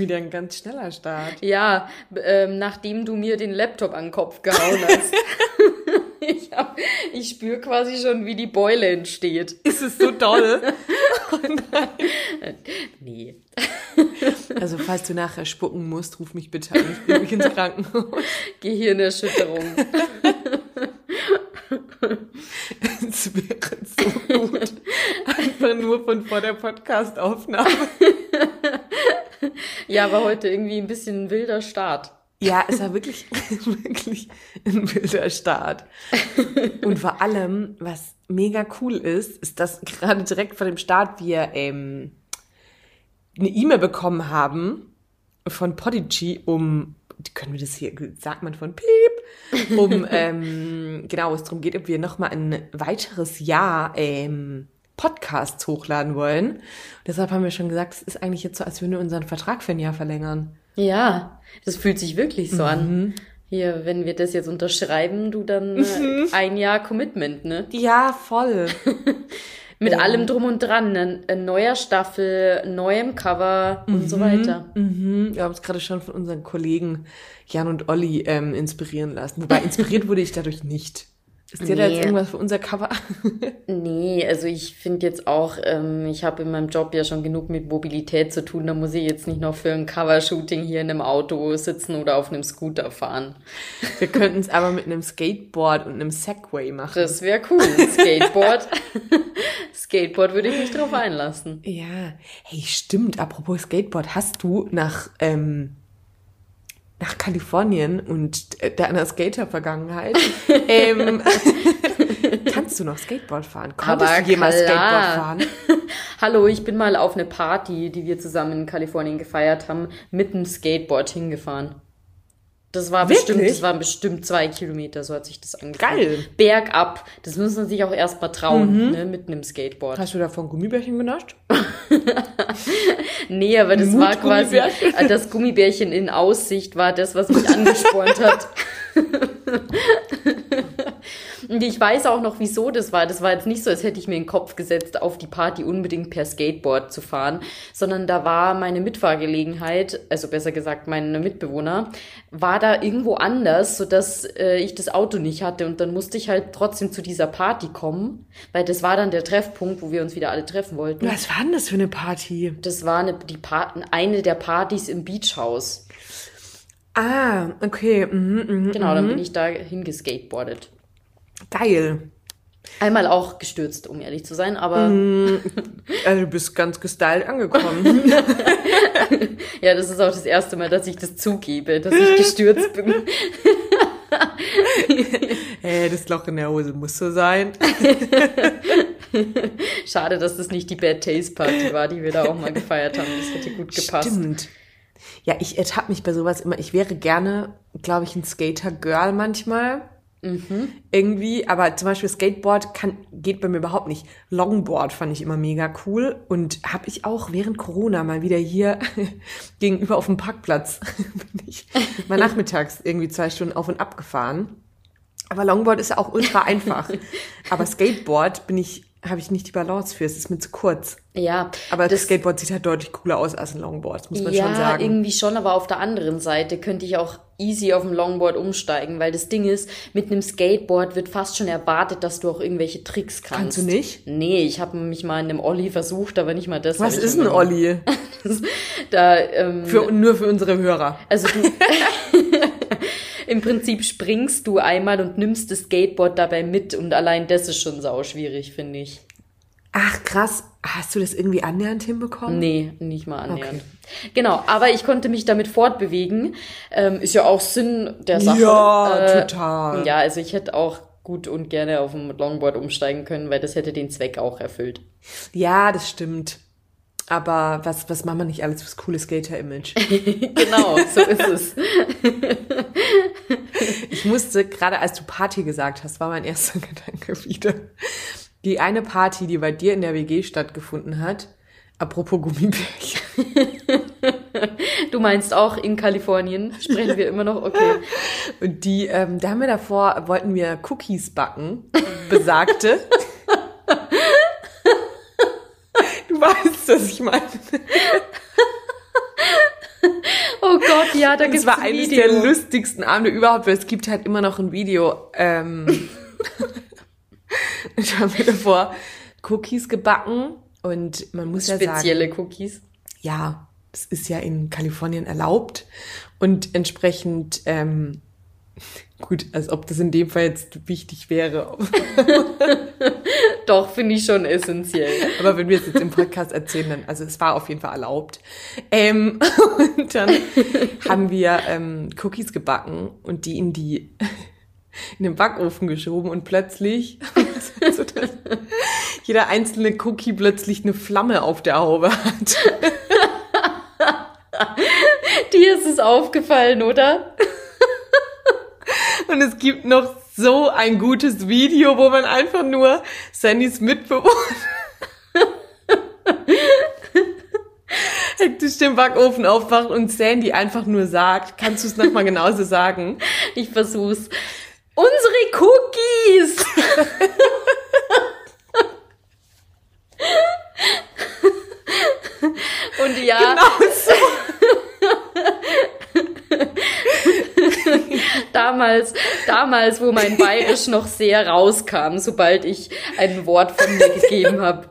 wieder ein ganz schneller Start. Ja, ähm, nachdem du mir den Laptop an den Kopf gehauen hast. ich hab, ich spüre quasi schon, wie die Beule entsteht. Ist es so doll? oh nee. Also falls du nachher spucken musst, ruf mich bitte an. Ich bringe mich ins Krankenhaus. Gehirnerschütterung. Es wäre so. Einfach nur von vor der Podcastaufnahme. Ja, aber heute irgendwie ein bisschen ein wilder Start. Ja, es war wirklich, wirklich ein wilder Start. Und vor allem, was mega cool ist, ist, dass gerade direkt vor dem Start wir ähm, eine E-Mail bekommen haben von Podigy um, können wir das hier, sagt man von Piep, um, ähm, genau, es darum geht, ob wir nochmal ein weiteres Jahr ähm, Podcasts hochladen wollen. Und deshalb haben wir schon gesagt, es ist eigentlich jetzt so, als würden wir unseren Vertrag für ein Jahr verlängern. Ja, das fühlt sich wirklich so an. Hier, wenn wir das jetzt unterschreiben, du dann äh, ein Jahr Commitment, ne? Ja, voll. Mit allem drum und dran, ne? Ein neuer Staffel, neuem Cover und so weiter. Mhm. Wir haben uns gerade schon von unseren Kollegen Jan und Olli ähm, inspirieren lassen. Wobei inspiriert wurde ich dadurch nicht. Ist dir da Nee. jetzt irgendwas für unser Cover? Nee, also ich finde jetzt auch, ähm, ich habe in meinem Job ja schon genug mit Mobilität zu tun, da muss ich jetzt nicht noch für ein Covershooting hier in einem Auto sitzen oder auf einem Scooter fahren. Wir könnten es aber mit einem Skateboard und einem Segway machen. Das wäre cool. Skateboard. Skateboard würde ich mich drauf einlassen. Ja, hey, stimmt. Apropos Skateboard, hast du nach, ähm, nach Kalifornien und äh, deiner Skater-Vergangenheit, ähm, kannst du noch Skateboard fahren? Konntest Aber du jemals klar. Skateboard fahren? Hallo, ich bin mal auf eine Party, die wir zusammen in Kalifornien gefeiert haben, mit einem Skateboard hingefahren. Das war bestimmt, Wirklich? das waren bestimmt zwei Kilometer, so hat sich das angefühlt. Geil. Mhm. Bergab. Das muss man sich auch erst mal trauen, ne, mit einem Skateboard. Hast du davon Gummibärchen genascht? Nee, aber das war quasi, äh, das Gummibärchen in Aussicht war das, was mich angespornt hat. Und ich weiß auch noch, wieso das war. Das war jetzt nicht so, als hätte ich mir in den Kopf gesetzt, auf die Party unbedingt per Skateboard zu fahren, sondern da war meine Mitfahrgelegenheit, also besser gesagt meine Mitbewohner, war da irgendwo anders, sodass äh, ich das Auto nicht hatte und dann musste ich halt trotzdem zu dieser Party kommen, weil das war dann der Treffpunkt, wo wir uns wieder alle treffen wollten. Was war denn das für eine Party? Das war eine, die Pa- eine der Partys im Beachhaus. Ah, okay. Mhm, mhm, Genau, dann bin ich da hingeskateboardet. Geil. Einmal auch gestürzt, um ehrlich zu sein, aber Also du bist ganz gestylt angekommen. ja, das ist auch das erste Mal, dass ich das zugebe, dass ich gestürzt bin. hey, das Loch in der Hose muss so sein. Schade, dass das nicht die Bad Taste Party war, die wir da auch mal gefeiert haben. Das hätte gut gepasst. Stimmt. Ja, ich ertappe mich bei sowas immer. Ich wäre gerne, glaube ich, ein Skater-Girl manchmal. Irgendwie, aber zum Beispiel Skateboard kann, geht bei mir überhaupt nicht. Longboard fand ich immer mega cool und habe ich auch während Corona mal wieder hier gegenüber auf dem Parkplatz bin ich mal nachmittags irgendwie zwei Stunden auf und ab gefahren. Aber Longboard ist ja auch ultra einfach. Aber Skateboard bin ich, habe ich nicht die Balance für. Es ist mir zu kurz. Ja, Aber das das, Skateboard sieht halt deutlich cooler aus als ein Longboard, das muss man ja, schon sagen. irgendwie schon, aber auf der anderen Seite könnte ich auch easy auf dem Longboard umsteigen, weil das Ding ist, mit einem Skateboard wird fast schon erwartet, dass du auch irgendwelche Tricks kannst. Kannst du nicht? Nee, ich habe mich mal in einem Olli versucht, aber nicht mal das. Was ist ein. Olli? Da, ähm, Für, nur für unsere Hörer. also du, im Prinzip springst du einmal und nimmst das Skateboard dabei mit und allein das ist schon sau schwierig, finde ich. Ach krass, hast du das irgendwie annähernd hinbekommen? Nee, nicht mal annähernd. Genau, aber ich konnte mich damit fortbewegen. Ähm, ist ja auch Sinn der Sache. Ja, Äh, total. Ja, also ich hätte auch gut und gerne auf dem Longboard umsteigen können, weil das hätte den Zweck auch erfüllt. Ja, das stimmt. Aber was, was machen wir nicht alles fürs coole Skater-Image? genau, so ist es. Ich musste, gerade als du Party gesagt hast, war mein erster Gedanke wieder. Die eine Party, die bei dir in der WG stattgefunden hat, apropos Gummibärchen. Du meinst auch in Kalifornien, sprechen wir immer noch, okay. Und die, ähm, da haben wir davor, wollten wir Cookies backen, besagte. du weißt, was ich meine. Gott, ja, da Und gibt's es war ein eines Video. der lustigsten Abende überhaupt, weil es gibt halt immer noch ein Video. Ähm, ich habe mir davor Cookies gebacken und man muss ja sagen, Spezielle Cookies. ja, das ist ja in Kalifornien erlaubt und entsprechend ähm, gut, als ob das in dem Fall jetzt wichtig wäre. Doch, finde ich schon essentiell. Aber wenn wir es jetzt im Podcast erzählen, dann, also es war auf jeden Fall erlaubt. Ähm, und dann haben wir ähm, Cookies gebacken und die in die in den Backofen geschoben und plötzlich also jeder einzelne Cookie plötzlich eine Flamme auf der Haube hat. Dir ist es aufgefallen, oder? Und es gibt noch so ein gutes Video, wo man einfach nur Sandys Mitbewohner hektisch den Backofen aufmacht und Sandy einfach nur sagt, kannst du es nochmal genauso sagen? Ich versuch's. Unsere Cookies! Und ja, Genau damals, damals, wo mein Bayerisch noch sehr rauskam, sobald ich ein Wort von mir gegeben habe.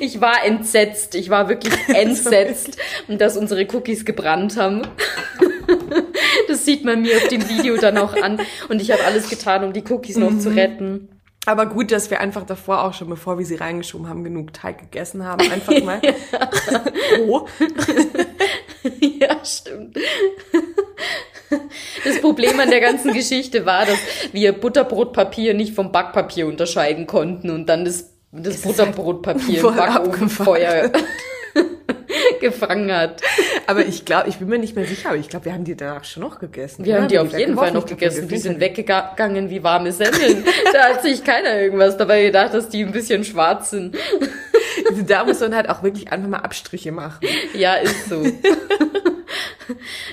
Ich war entsetzt, ich war wirklich entsetzt, dass unsere Cookies gebrannt haben. Das sieht man mir auf dem Video dann auch an. Und ich habe alles getan, um die Cookies noch zu retten. Aber gut, dass wir einfach davor auch schon, bevor wir sie reingeschoben haben, genug Teig gegessen haben. Einfach mal. oh. Ja, stimmt. Das Problem an der ganzen Geschichte war, dass wir Butterbrotpapier nicht vom Backpapier unterscheiden konnten und dann das, das Butterbrotpapier im Backofenfeuer gefangen hat. Aber ich glaube, ich bin mir nicht mehr sicher, aber ich glaube, wir haben die danach schon noch gegessen. Wir oder? haben die auf jeden Fall noch gegessen. Die sind weggegangen wie warme Semmeln. Da hat sich keiner irgendwas dabei gedacht, dass die ein bisschen schwarz sind. Also da muss man halt auch wirklich einfach mal Abstriche machen. Ja, ist so.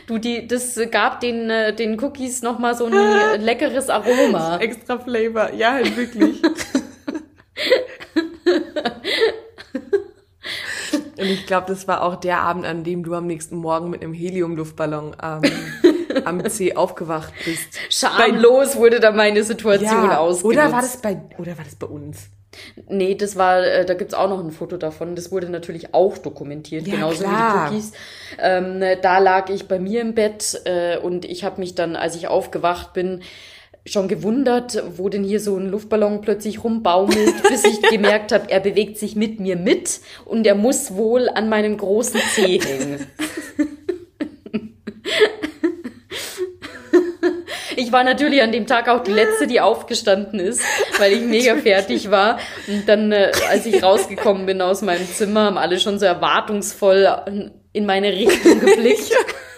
Du, die, das gab den, äh, den Cookies noch mal so ein leckeres Aroma. Extra Flavor. Ja, halt wirklich. Und ich glaube, das war auch der Abend, an dem du am nächsten Morgen mit einem Heliumluftballon ähm, am C aufgewacht bist. Schamlos wurde da meine Situation ausgenutzt. oder war das bei oder war das bei uns? Nee, das war, äh, da gibt's auch noch ein Foto davon. Das wurde natürlich auch dokumentiert, Ja, genauso klar. wie die Cookies. Ähm, da lag ich bei mir im Bett äh, und ich habe mich dann, als ich aufgewacht bin, schon gewundert, wo denn hier so ein Luftballon plötzlich rumbaumelt, bis ich gemerkt habe, er bewegt sich mit mir mit und er muss wohl an meinem großen Zeh hängen. Ich war natürlich an dem Tag auch die letzte, die aufgestanden ist, weil ich mega fertig war. Und dann, äh, als ich rausgekommen bin aus meinem Zimmer, haben alle schon so erwartungsvoll in meine Richtung geblickt.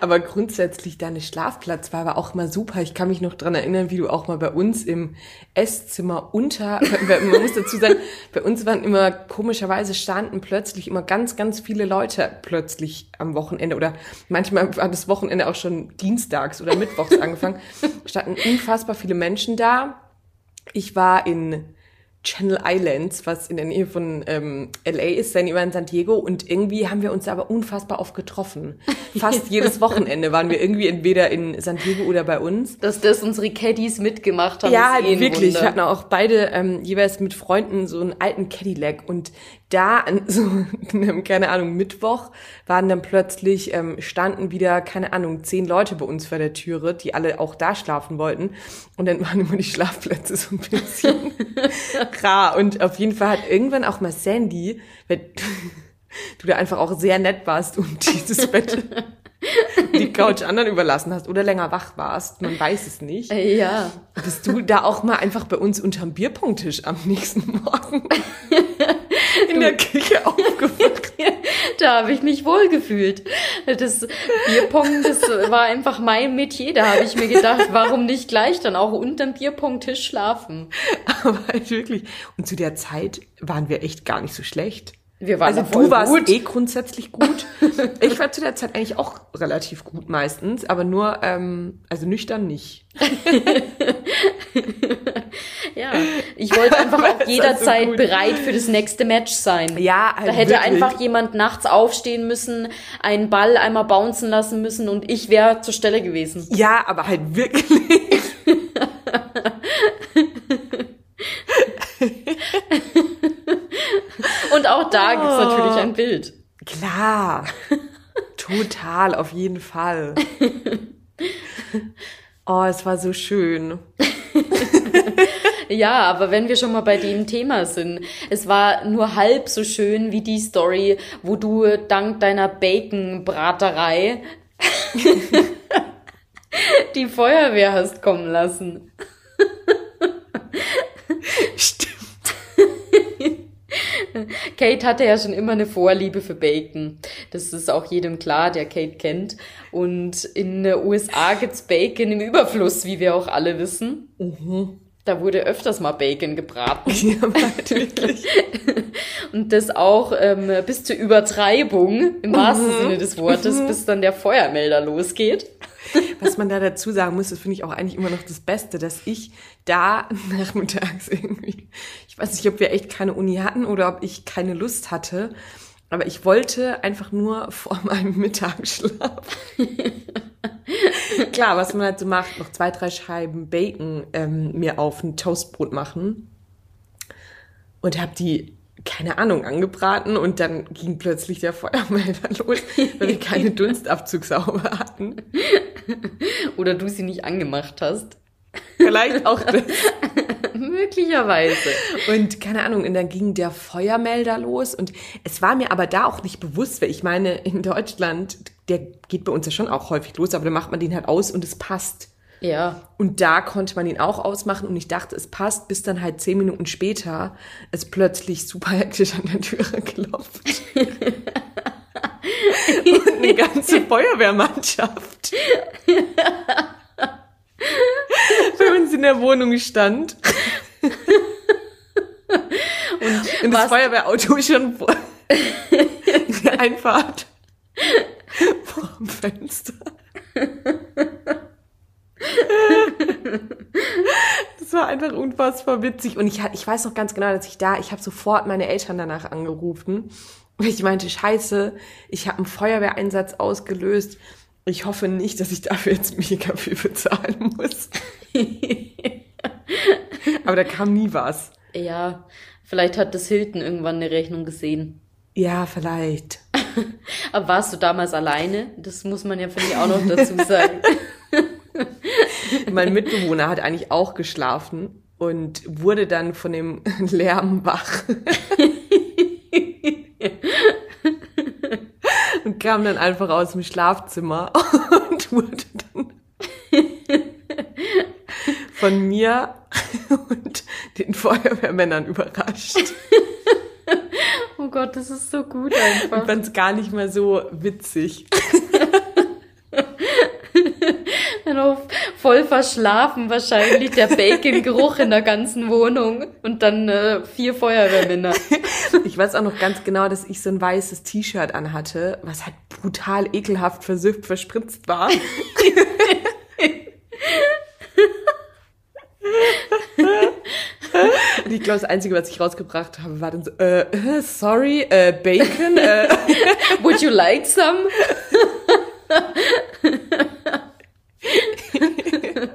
Aber grundsätzlich deine Schlafplatz war aber auch mal super. Ich kann mich noch dran erinnern, wie du auch mal bei uns im Esszimmer unter, man muss dazu sagen, bei uns waren immer komischerweise standen plötzlich immer ganz, ganz viele Leute plötzlich am Wochenende oder manchmal war das Wochenende auch schon dienstags oder mittwochs angefangen, standen unfassbar viele Menschen da. Ich war in Channel Islands, was in der Nähe von ähm, LA ist, dann über in San Diego und irgendwie haben wir uns aber unfassbar oft getroffen. Fast jedes Wochenende waren wir irgendwie entweder in San Diego oder bei uns. Dass das unsere Caddies mitgemacht haben, Ja, eh wirklich. Wir hatten auch beide ähm, jeweils mit Freunden so einen alten Cadillac und da an so einem, keine Ahnung, Mittwoch waren dann plötzlich, ähm, standen wieder, keine Ahnung, zehn Leute bei uns vor der Türe, die alle auch da schlafen wollten. Und dann waren immer die Schlafplätze so ein bisschen rar. Und auf jeden Fall hat irgendwann auch mal Sandy, weil du da einfach auch sehr nett warst und dieses Bett, die Couch anderen überlassen hast oder länger wach warst, man weiß es nicht. Äh, Ja. Bist du da auch mal einfach bei uns unterm Bierpunkttisch am nächsten Morgen in der Küche aufgewacht? Da habe ich mich wohlgefühlt. Das Bierpong, das war einfach mein Metier. Da habe ich mir gedacht, warum nicht gleich dann auch unterm Bierpongtisch schlafen? Aber halt wirklich. Und zu der Zeit waren wir echt gar nicht so schlecht. Wir waren also du warst gut. eh grundsätzlich gut. ich war zu der Zeit eigentlich auch relativ gut meistens, aber nur, ähm, also nüchtern nicht. Ja, ich wollte einfach auch jederzeit so bereit für das nächste Match sein. Ja, Da halt hätte wirklich. einfach jemand nachts aufstehen müssen, einen Ball einmal bouncen lassen müssen und ich wäre zur Stelle gewesen. Ja, aber halt wirklich. Und auch da Oh. natürlich ein Bild. Klar. Total, auf jeden Fall. Oh, es war so schön. Ja, aber wenn wir schon mal bei dem Thema sind, es war nur halb so schön wie die Story, wo du dank deiner Bacon-Braterei die Feuerwehr hast kommen lassen. Stimmt. Kate hatte ja schon immer eine Vorliebe für Bacon. Das ist auch jedem klar, der Kate kennt. Und in den USA gibt's Bacon im Überfluss, wie wir auch alle wissen. Da wurde öfters mal Bacon gebraten. Ja, wirklich. Und das auch ähm, bis zur Übertreibung, im wahrsten Sinne des Wortes, bis dann der Feuermelder losgeht. Was man da dazu sagen muss, das finde ich auch eigentlich immer noch das Beste, dass ich da nachmittags irgendwie, ich weiß nicht, ob wir echt keine Uni hatten oder ob ich keine Lust hatte, aber ich wollte einfach nur vor meinem Mittagsschlaf. Klar, was man halt so macht, noch zwei, drei Scheiben Bacon ähm, mir auf ein Toastbrot machen und habe die keine Ahnung angebraten und dann ging plötzlich der Feuermelder los, weil wir keine Dunstabzugshaube hatten. Oder du sie nicht angemacht hast. Vielleicht auch das. Möglicherweise. Und keine Ahnung, und dann ging der Feuermelder los und es war mir aber da auch nicht bewusst, weil ich meine, in Deutschland, der geht bei uns ja schon auch häufig los, aber dann macht man den halt aus und es passt. Ja. Und da konnte man ihn auch ausmachen und ich dachte, es passt, bis dann halt zehn Minuten später es plötzlich super hektisch an der Türe klopft. Und eine ganze Feuerwehrmannschaft bei uns in der Wohnung stand. Und, das was- Feuerwehrauto schon vor der Einfahrt vor dem Fenster. Das war einfach unfassbar witzig. Und ich, ich weiß noch ganz genau, dass ich da, ich habe sofort meine Eltern danach angerufen. Ich meinte, scheiße, ich habe einen Feuerwehreinsatz ausgelöst. Ich hoffe nicht, dass ich dafür jetzt mega viel bezahlen muss. Aber da kam nie was. Ja. Vielleicht hat das Hilton irgendwann eine Rechnung gesehen. Ja, vielleicht. Aber warst du damals alleine? Das muss man ja, finde ich, auch noch dazu sagen. Mein Mitbewohner hat eigentlich auch geschlafen und wurde dann von dem Lärm wach. Kam dann einfach aus dem Schlafzimmer und wurde dann von mir und den Feuerwehrmännern überrascht. Oh Gott, das ist so gut einfach. Ich fand es gar nicht mehr so witzig. Dann auch voll verschlafen wahrscheinlich der Bacon-Geruch in der ganzen Wohnung und dann äh, vier Feuerwehrmänner. Ich weiß auch noch ganz genau, dass ich so ein weißes T-Shirt anhatte, was halt brutal ekelhaft versüfft, verspritzt war. Und ich glaube, das Einzige, was ich rausgebracht habe, war dann so, äh, äh, sorry, äh, Bacon, äh. Would you like some?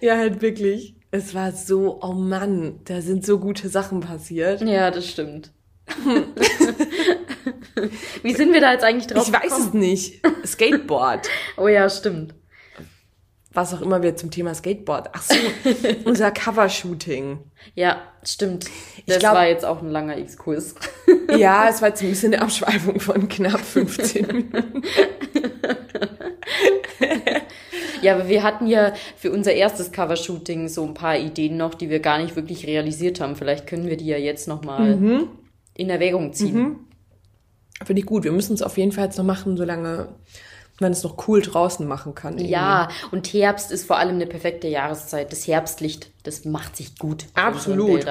Ja, halt wirklich. Es war so, oh Mann, da sind so gute Sachen passiert. Ja, das stimmt. Wie sind wir da jetzt eigentlich drauf Ich weiß es gekommen? nicht. Skateboard. Oh ja, stimmt. Was auch immer wir zum Thema Skateboard. Ach so, unser Covershooting. Ja, stimmt. Das glaub- war jetzt auch ein langer Exkurs. Ja, es war jetzt ein bisschen eine Abschweifung von knapp 15 Minuten. Ja, aber wir hatten ja für unser erstes Covershooting so ein paar Ideen noch, die wir gar nicht wirklich realisiert haben. Vielleicht können wir die ja jetzt nochmal Mhm. in Erwägung ziehen. Finde ich gut. Wir müssen es auf jeden Fall jetzt noch machen, solange man es noch cool draußen machen kann. irgendwie. Ja, und Herbst ist vor allem eine perfekte Jahreszeit. Das Herbstlicht, das macht sich gut. Absolut.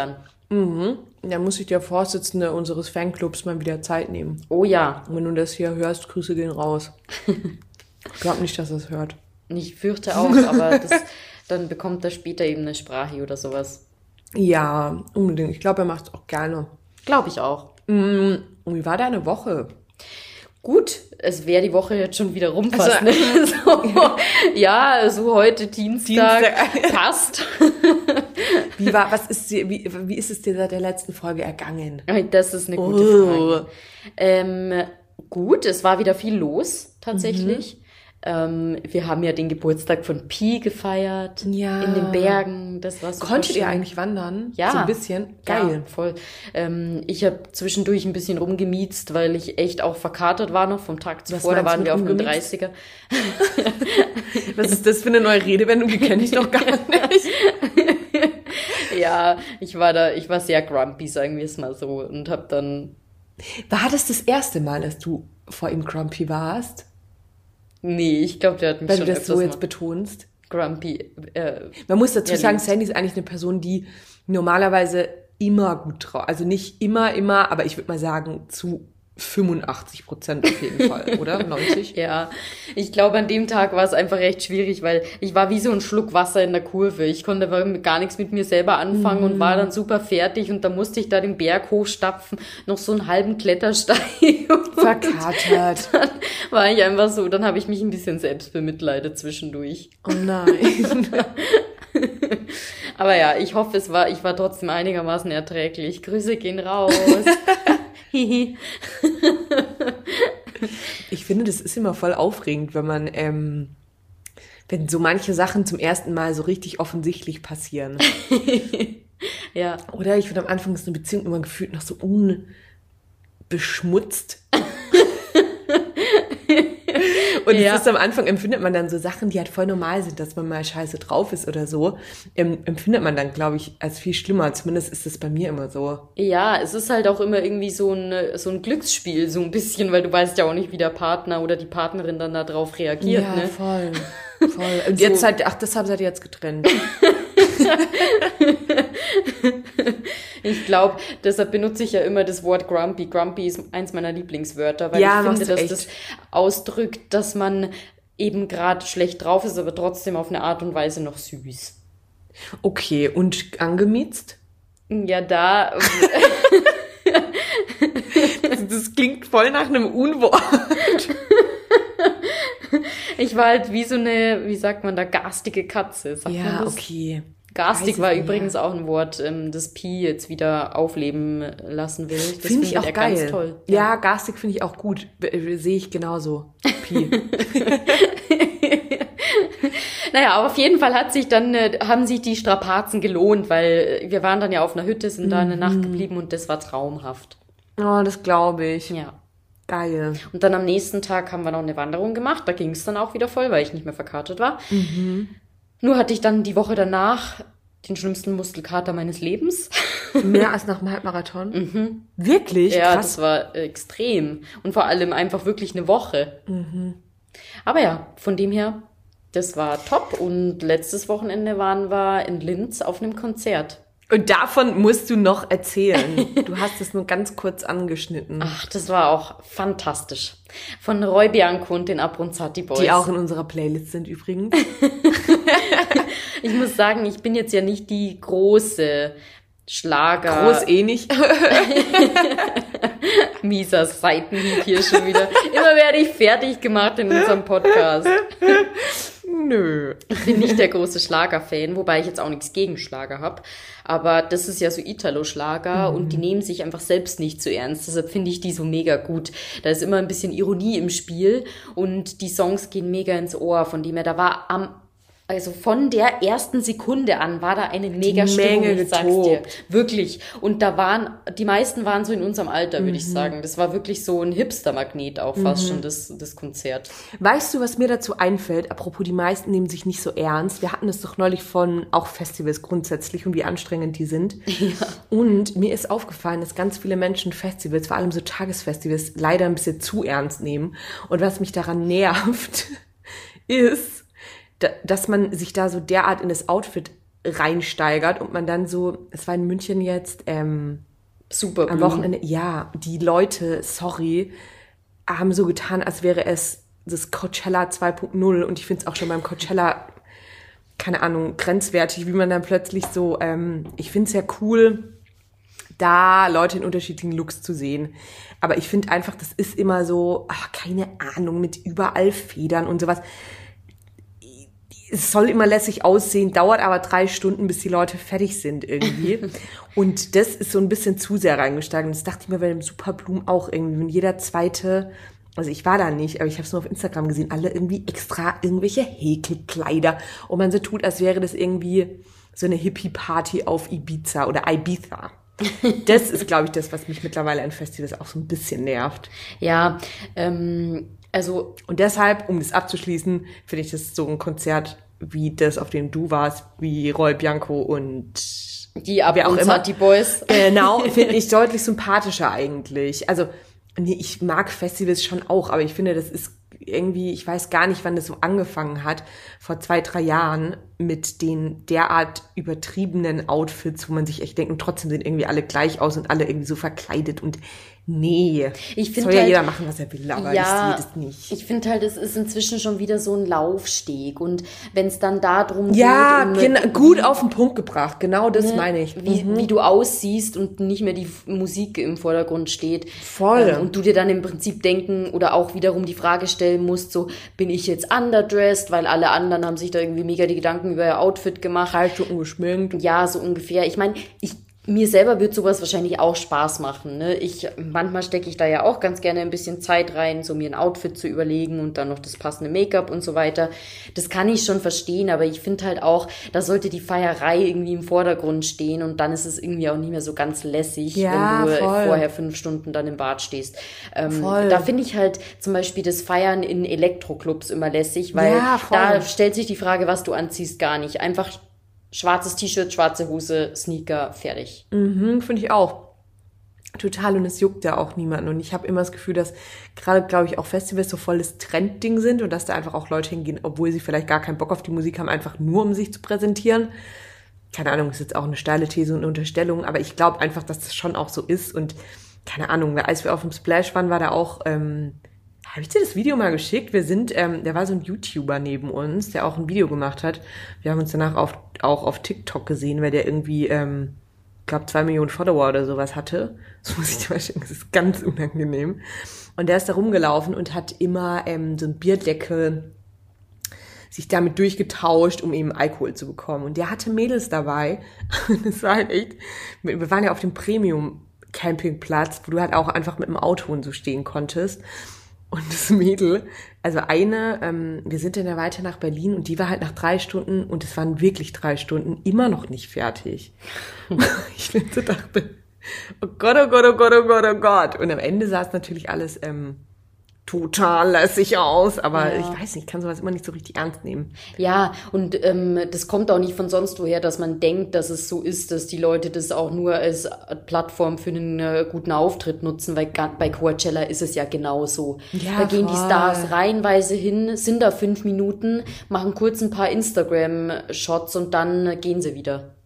Mhm. Da muss sich der Vorsitzende unseres Fanclubs mal wieder Zeit nehmen. Oh ja, Und wenn du das hier hörst, Grüße gehen raus. Ich glaube nicht, dass er es hört. Ich fürchte auch, aber das, dann bekommt er später eben eine Sprache oder sowas. Ja, unbedingt. Ich glaube, er macht es auch gerne. Glaube ich auch. Mhm. Und wie war deine Woche? Gut, es wäre die Woche jetzt schon wieder rum fast. Also- ne? so, ja, so heute Dienstag, Dienstag. passt. Wie war, was ist dir, wie, wie ist es dir seit der letzten Folge ergangen? Das ist eine gute Oh. Frage. Ähm, gut, es war wieder viel los, tatsächlich. Ähm, wir haben ja den Geburtstag von Pi gefeiert. Ja. In den Bergen. Das war super Konntet ihr schön. eigentlich wandern? Ja. So ein bisschen? Ja, Geil. voll. Ähm, ich habe zwischendurch ein bisschen rumgemiezt, weil ich echt auch verkatert war noch vom Tag zuvor. Da waren wir auf rumgemiezt? 30er. Was ist das für eine neue Redewendung? Die kenne ich doch gar nicht. Ja, ich war da, ich war sehr grumpy, sagen wir es mal so. Und habe dann, War das das erste Mal, dass du vor ihm grumpy warst? Nee, ich glaube, der hat mich Weil schon du das so jetzt mal betonst? grumpy. Äh, Man muss dazu sagen. Sandy ist eigentlich eine Person, die normalerweise immer gut drauf, also nicht immer, immer, aber ich würde mal sagen zu 85 Prozent auf jeden Fall, oder? 90? Ja, ich glaube, an dem Tag war es einfach recht schwierig, weil ich war wie so ein Schluck Wasser in der Kurve. Ich konnte gar nichts mit mir selber anfangen und war dann super fertig und da musste ich da den Berg hochstapfen, noch so einen halben Klettersteig. Verkatert. dann war ich einfach so, dann habe ich mich ein bisschen selbst bemitleidet zwischendurch. Oh nein. Aber ja, ich hoffe, es war, ich war trotzdem einigermaßen erträglich. Grüße gehen raus. Ich finde, das ist immer voll aufregend, wenn man, ähm, wenn so manche Sachen zum ersten Mal so richtig offensichtlich passieren. ja, Oder ich finde am Anfang ist eine Beziehung immer gefühlt noch so unbeschmutzt. Und Ja. es ist am Anfang empfindet man dann so Sachen, die halt voll normal sind, dass man mal scheiße drauf ist oder so, empfindet man dann, glaube ich, als viel schlimmer. Zumindest ist es bei mir immer so. Ja, es ist halt auch immer irgendwie so ein, so ein Glücksspiel, so ein bisschen, weil du weißt ja auch nicht, wie der Partner oder die Partnerin dann darauf reagiert, ja, ne? voll. Voll. Und So- jetzt halt, ach, deshalb seid ihr jetzt getrennt. Ich glaube, deshalb benutze ich ja immer das Wort grumpy. Grumpy ist eins meiner Lieblingswörter, weil Ja, ich finde, dass echt. das ausdrückt, dass man eben gerade schlecht drauf ist, aber trotzdem auf eine Art und Weise noch süß. Okay, und angemiezt? Ja, da, Das klingt voll nach einem Unwort. ich war halt wie so eine, wie sagt man da, garstige Katze. Sagt man Ja, okay. Garstig war ich nicht, übrigens auch ein Wort, ähm, das Pi jetzt wieder aufleben lassen will. Das Finde ich findet auch geil. ganz toll. Ja, garstig finde ich auch gut. Äh, Sehe ich genauso. Pi. Naja, aber auf jeden Fall hat sich dann, äh, haben sich die Strapazen gelohnt, weil wir waren dann ja auf einer Hütte, sind da eine Mhm. Nacht geblieben und das war traumhaft. oh, das glaube ich. Ja. Geil. Und dann am nächsten Tag haben wir noch eine Wanderung gemacht. Da ging es dann auch wieder voll, weil ich nicht mehr verkartet war. Mhm. Nur hatte ich dann die Woche danach den schlimmsten Muskelkater meines Lebens. Mehr als nach dem Halbmarathon? Wirklich? Mhm. Ja, Krass. das war extrem. Und vor allem einfach wirklich eine Woche. Mhm. Aber ja, von dem her, das war top. Und letztes Wochenende waren wir in Linz auf einem Konzert. Und davon musst du noch erzählen. Du hast es nur ganz kurz angeschnitten. Ach, das war auch fantastisch. Von Roy Bianco und den Abronzati Boys. Die auch in unserer Playlist sind übrigens. Ich muss sagen, ich bin jetzt ja nicht die große Schlager. Groß eh nicht. Mieser Seitenhieb hier schon wieder. Immer werde ich fertig gemacht in unserem Podcast. Nö. Ich bin nicht der große Schlager-Fan, wobei ich jetzt auch nichts gegen Schlager habe. Aber das ist ja so Italo-Schlager und die nehmen sich einfach selbst nicht so ernst. Deshalb finde ich die so mega gut. Da ist immer ein bisschen Ironie im Spiel und die Songs gehen mega ins Ohr. Von dem her, da war am also von der ersten Sekunde an war da eine mega Stimmung, Menge ich sag's dir. Wirklich. Und da waren, die meisten waren so in unserem Alter, würde Mhm. ich sagen. Das war wirklich so ein Hipster-Magnet auch fast schon, das, das Konzert. Weißt du, was mir dazu einfällt? Apropos, die meisten nehmen sich nicht so ernst. Wir hatten es doch neulich von auch Festivals grundsätzlich und wie anstrengend die sind. Und mir ist aufgefallen, dass ganz viele Menschen Festivals, vor allem so Tagesfestivals, leider ein bisschen zu ernst nehmen. Und was mich daran nervt, ist, dass man sich da so derart in das Outfit reinsteigert und man dann so, es war in München jetzt, ähm, Super. am Wochenende, ja, die Leute, sorry, haben so getan, als wäre es das Coachella 2.0 und ich finde es auch schon beim Coachella, keine Ahnung, grenzwertig, wie man dann plötzlich so, ähm, ich finde es ja cool, da Leute in unterschiedlichen Looks zu sehen. Aber ich finde einfach, das ist immer so, ach, keine Ahnung, mit überall Federn und sowas. Es soll immer lässig aussehen, dauert aber drei Stunden, bis die Leute fertig sind irgendwie. und das ist so ein bisschen zu sehr reingesteigert. Und das dachte ich mir bei dem Superblumen auch irgendwie. Wenn jeder zweite, also ich war da nicht, aber ich habe es nur auf Instagram gesehen, alle irgendwie extra irgendwelche Häkelkleider. Und man so tut, als wäre das irgendwie so eine Hippie-Party auf Ibiza oder Ibiza. Das ist, glaube ich, das, was mich mittlerweile an Festivals auch so ein bisschen nervt. Ja, ähm, also Und deshalb, um das abzuschließen, finde ich das so ein Konzert wie das, auf dem du warst, wie Roy Bianco und die Ab- wer auch immer. Sati Boys. Genau, finde ich deutlich sympathischer eigentlich. Also, nee, ich mag Festivals schon auch, aber ich finde, das ist irgendwie, ich weiß gar nicht, wann das so angefangen hat, vor zwei, drei Jahren mit den derart übertriebenen Outfits, wo man sich echt denkt, und trotzdem sehen irgendwie alle gleich aus und alle irgendwie so verkleidet und nee. Ich Soll ja halt- jeder machen, was er will, aber ich sehe das nicht. Ich finde halt, es ist inzwischen schon wieder so ein Laufsteg. Und wenn es dann darum Ja, geht, um, genau, gut auf den Punkt gebracht. Genau das meine ich. wie, wie du aussiehst und nicht mehr die Musik im Vordergrund steht. Voll. Ähm, und du dir dann im Prinzip denken oder auch wiederum die Frage stellen musst, so, bin ich jetzt underdressed, weil alle anderen haben sich da irgendwie mega die Gedanken über ihr Outfit gemacht. Drei Stunden geschminkt. Ja, so ungefähr. Ich meine, ich mir selber wird sowas wahrscheinlich auch Spaß machen. Ne? Ich manchmal stecke ich da ja auch ganz gerne ein bisschen Zeit rein, so mir ein Outfit zu überlegen und dann noch das passende Make-up und so weiter. Das kann ich schon verstehen, aber ich finde halt auch, da sollte die Feierei irgendwie im Vordergrund stehen und dann ist es irgendwie auch nicht mehr so ganz lässig, Ja, wenn du voll. vorher fünf Stunden dann im Bad stehst. Ähm, Voll. Da finde ich halt zum Beispiel das Feiern in Elektroclubs immer lässig, weil Ja, da stellt sich die Frage, was du anziehst, gar nicht. Einfach schwarzes T-Shirt, schwarze Hose, Sneaker, fertig. Mhm, finde ich auch. Total und es juckt ja auch niemanden. Und ich habe immer das Gefühl, dass gerade, glaube ich, auch Festivals so voll das Trendding sind und dass da einfach auch Leute hingehen, obwohl sie vielleicht gar keinen Bock auf die Musik haben, einfach nur um sich zu präsentieren. Keine Ahnung, ist jetzt auch eine steile These und eine Unterstellung, aber ich glaube einfach, dass das schon auch so ist. Und keine Ahnung, als wir auf dem Splash waren, war da auch, ähm, habe ich dir das Video mal geschickt? Wir sind, ähm, der war so ein YouTuber neben uns, der auch ein Video gemacht hat. Wir haben uns danach auf, auch auf TikTok gesehen, weil der irgendwie, ähm, glaube zwei Millionen Follower oder sowas hatte. Das muss ich dir mal schicken, das ist ganz unangenehm. Und der ist da rumgelaufen und hat immer ähm, so ein Bierdeckel sich damit durchgetauscht, um eben Alkohol zu bekommen. Und der hatte Mädels dabei. Es war halt echt, wir waren ja auf dem Premium-Campingplatz, wo du halt auch einfach mit dem Auto und so stehen konntest. Und das Mädel, also eine, ähm, wir sind dann ja weiter nach Berlin und die war halt nach drei Stunden, und es waren wirklich drei Stunden, immer noch nicht fertig. ich so dachte, oh Gott, oh Gott, oh Gott, oh Gott, oh Gott. Und am Ende es natürlich alles ähm, total lässig aus, aber Ja. ich weiß nicht, ich kann sowas immer nicht so richtig ernst nehmen. Ja, und ähm, das kommt auch nicht von sonst woher, dass man denkt, dass es so ist, dass die Leute das auch nur als Plattform für einen äh, guten Auftritt nutzen, weil bei Coachella ist es ja genauso. Ja, da gehen die voll. Stars reihenweise hin, sind da fünf Minuten, machen kurz ein paar Instagram-Shots und dann gehen sie wieder.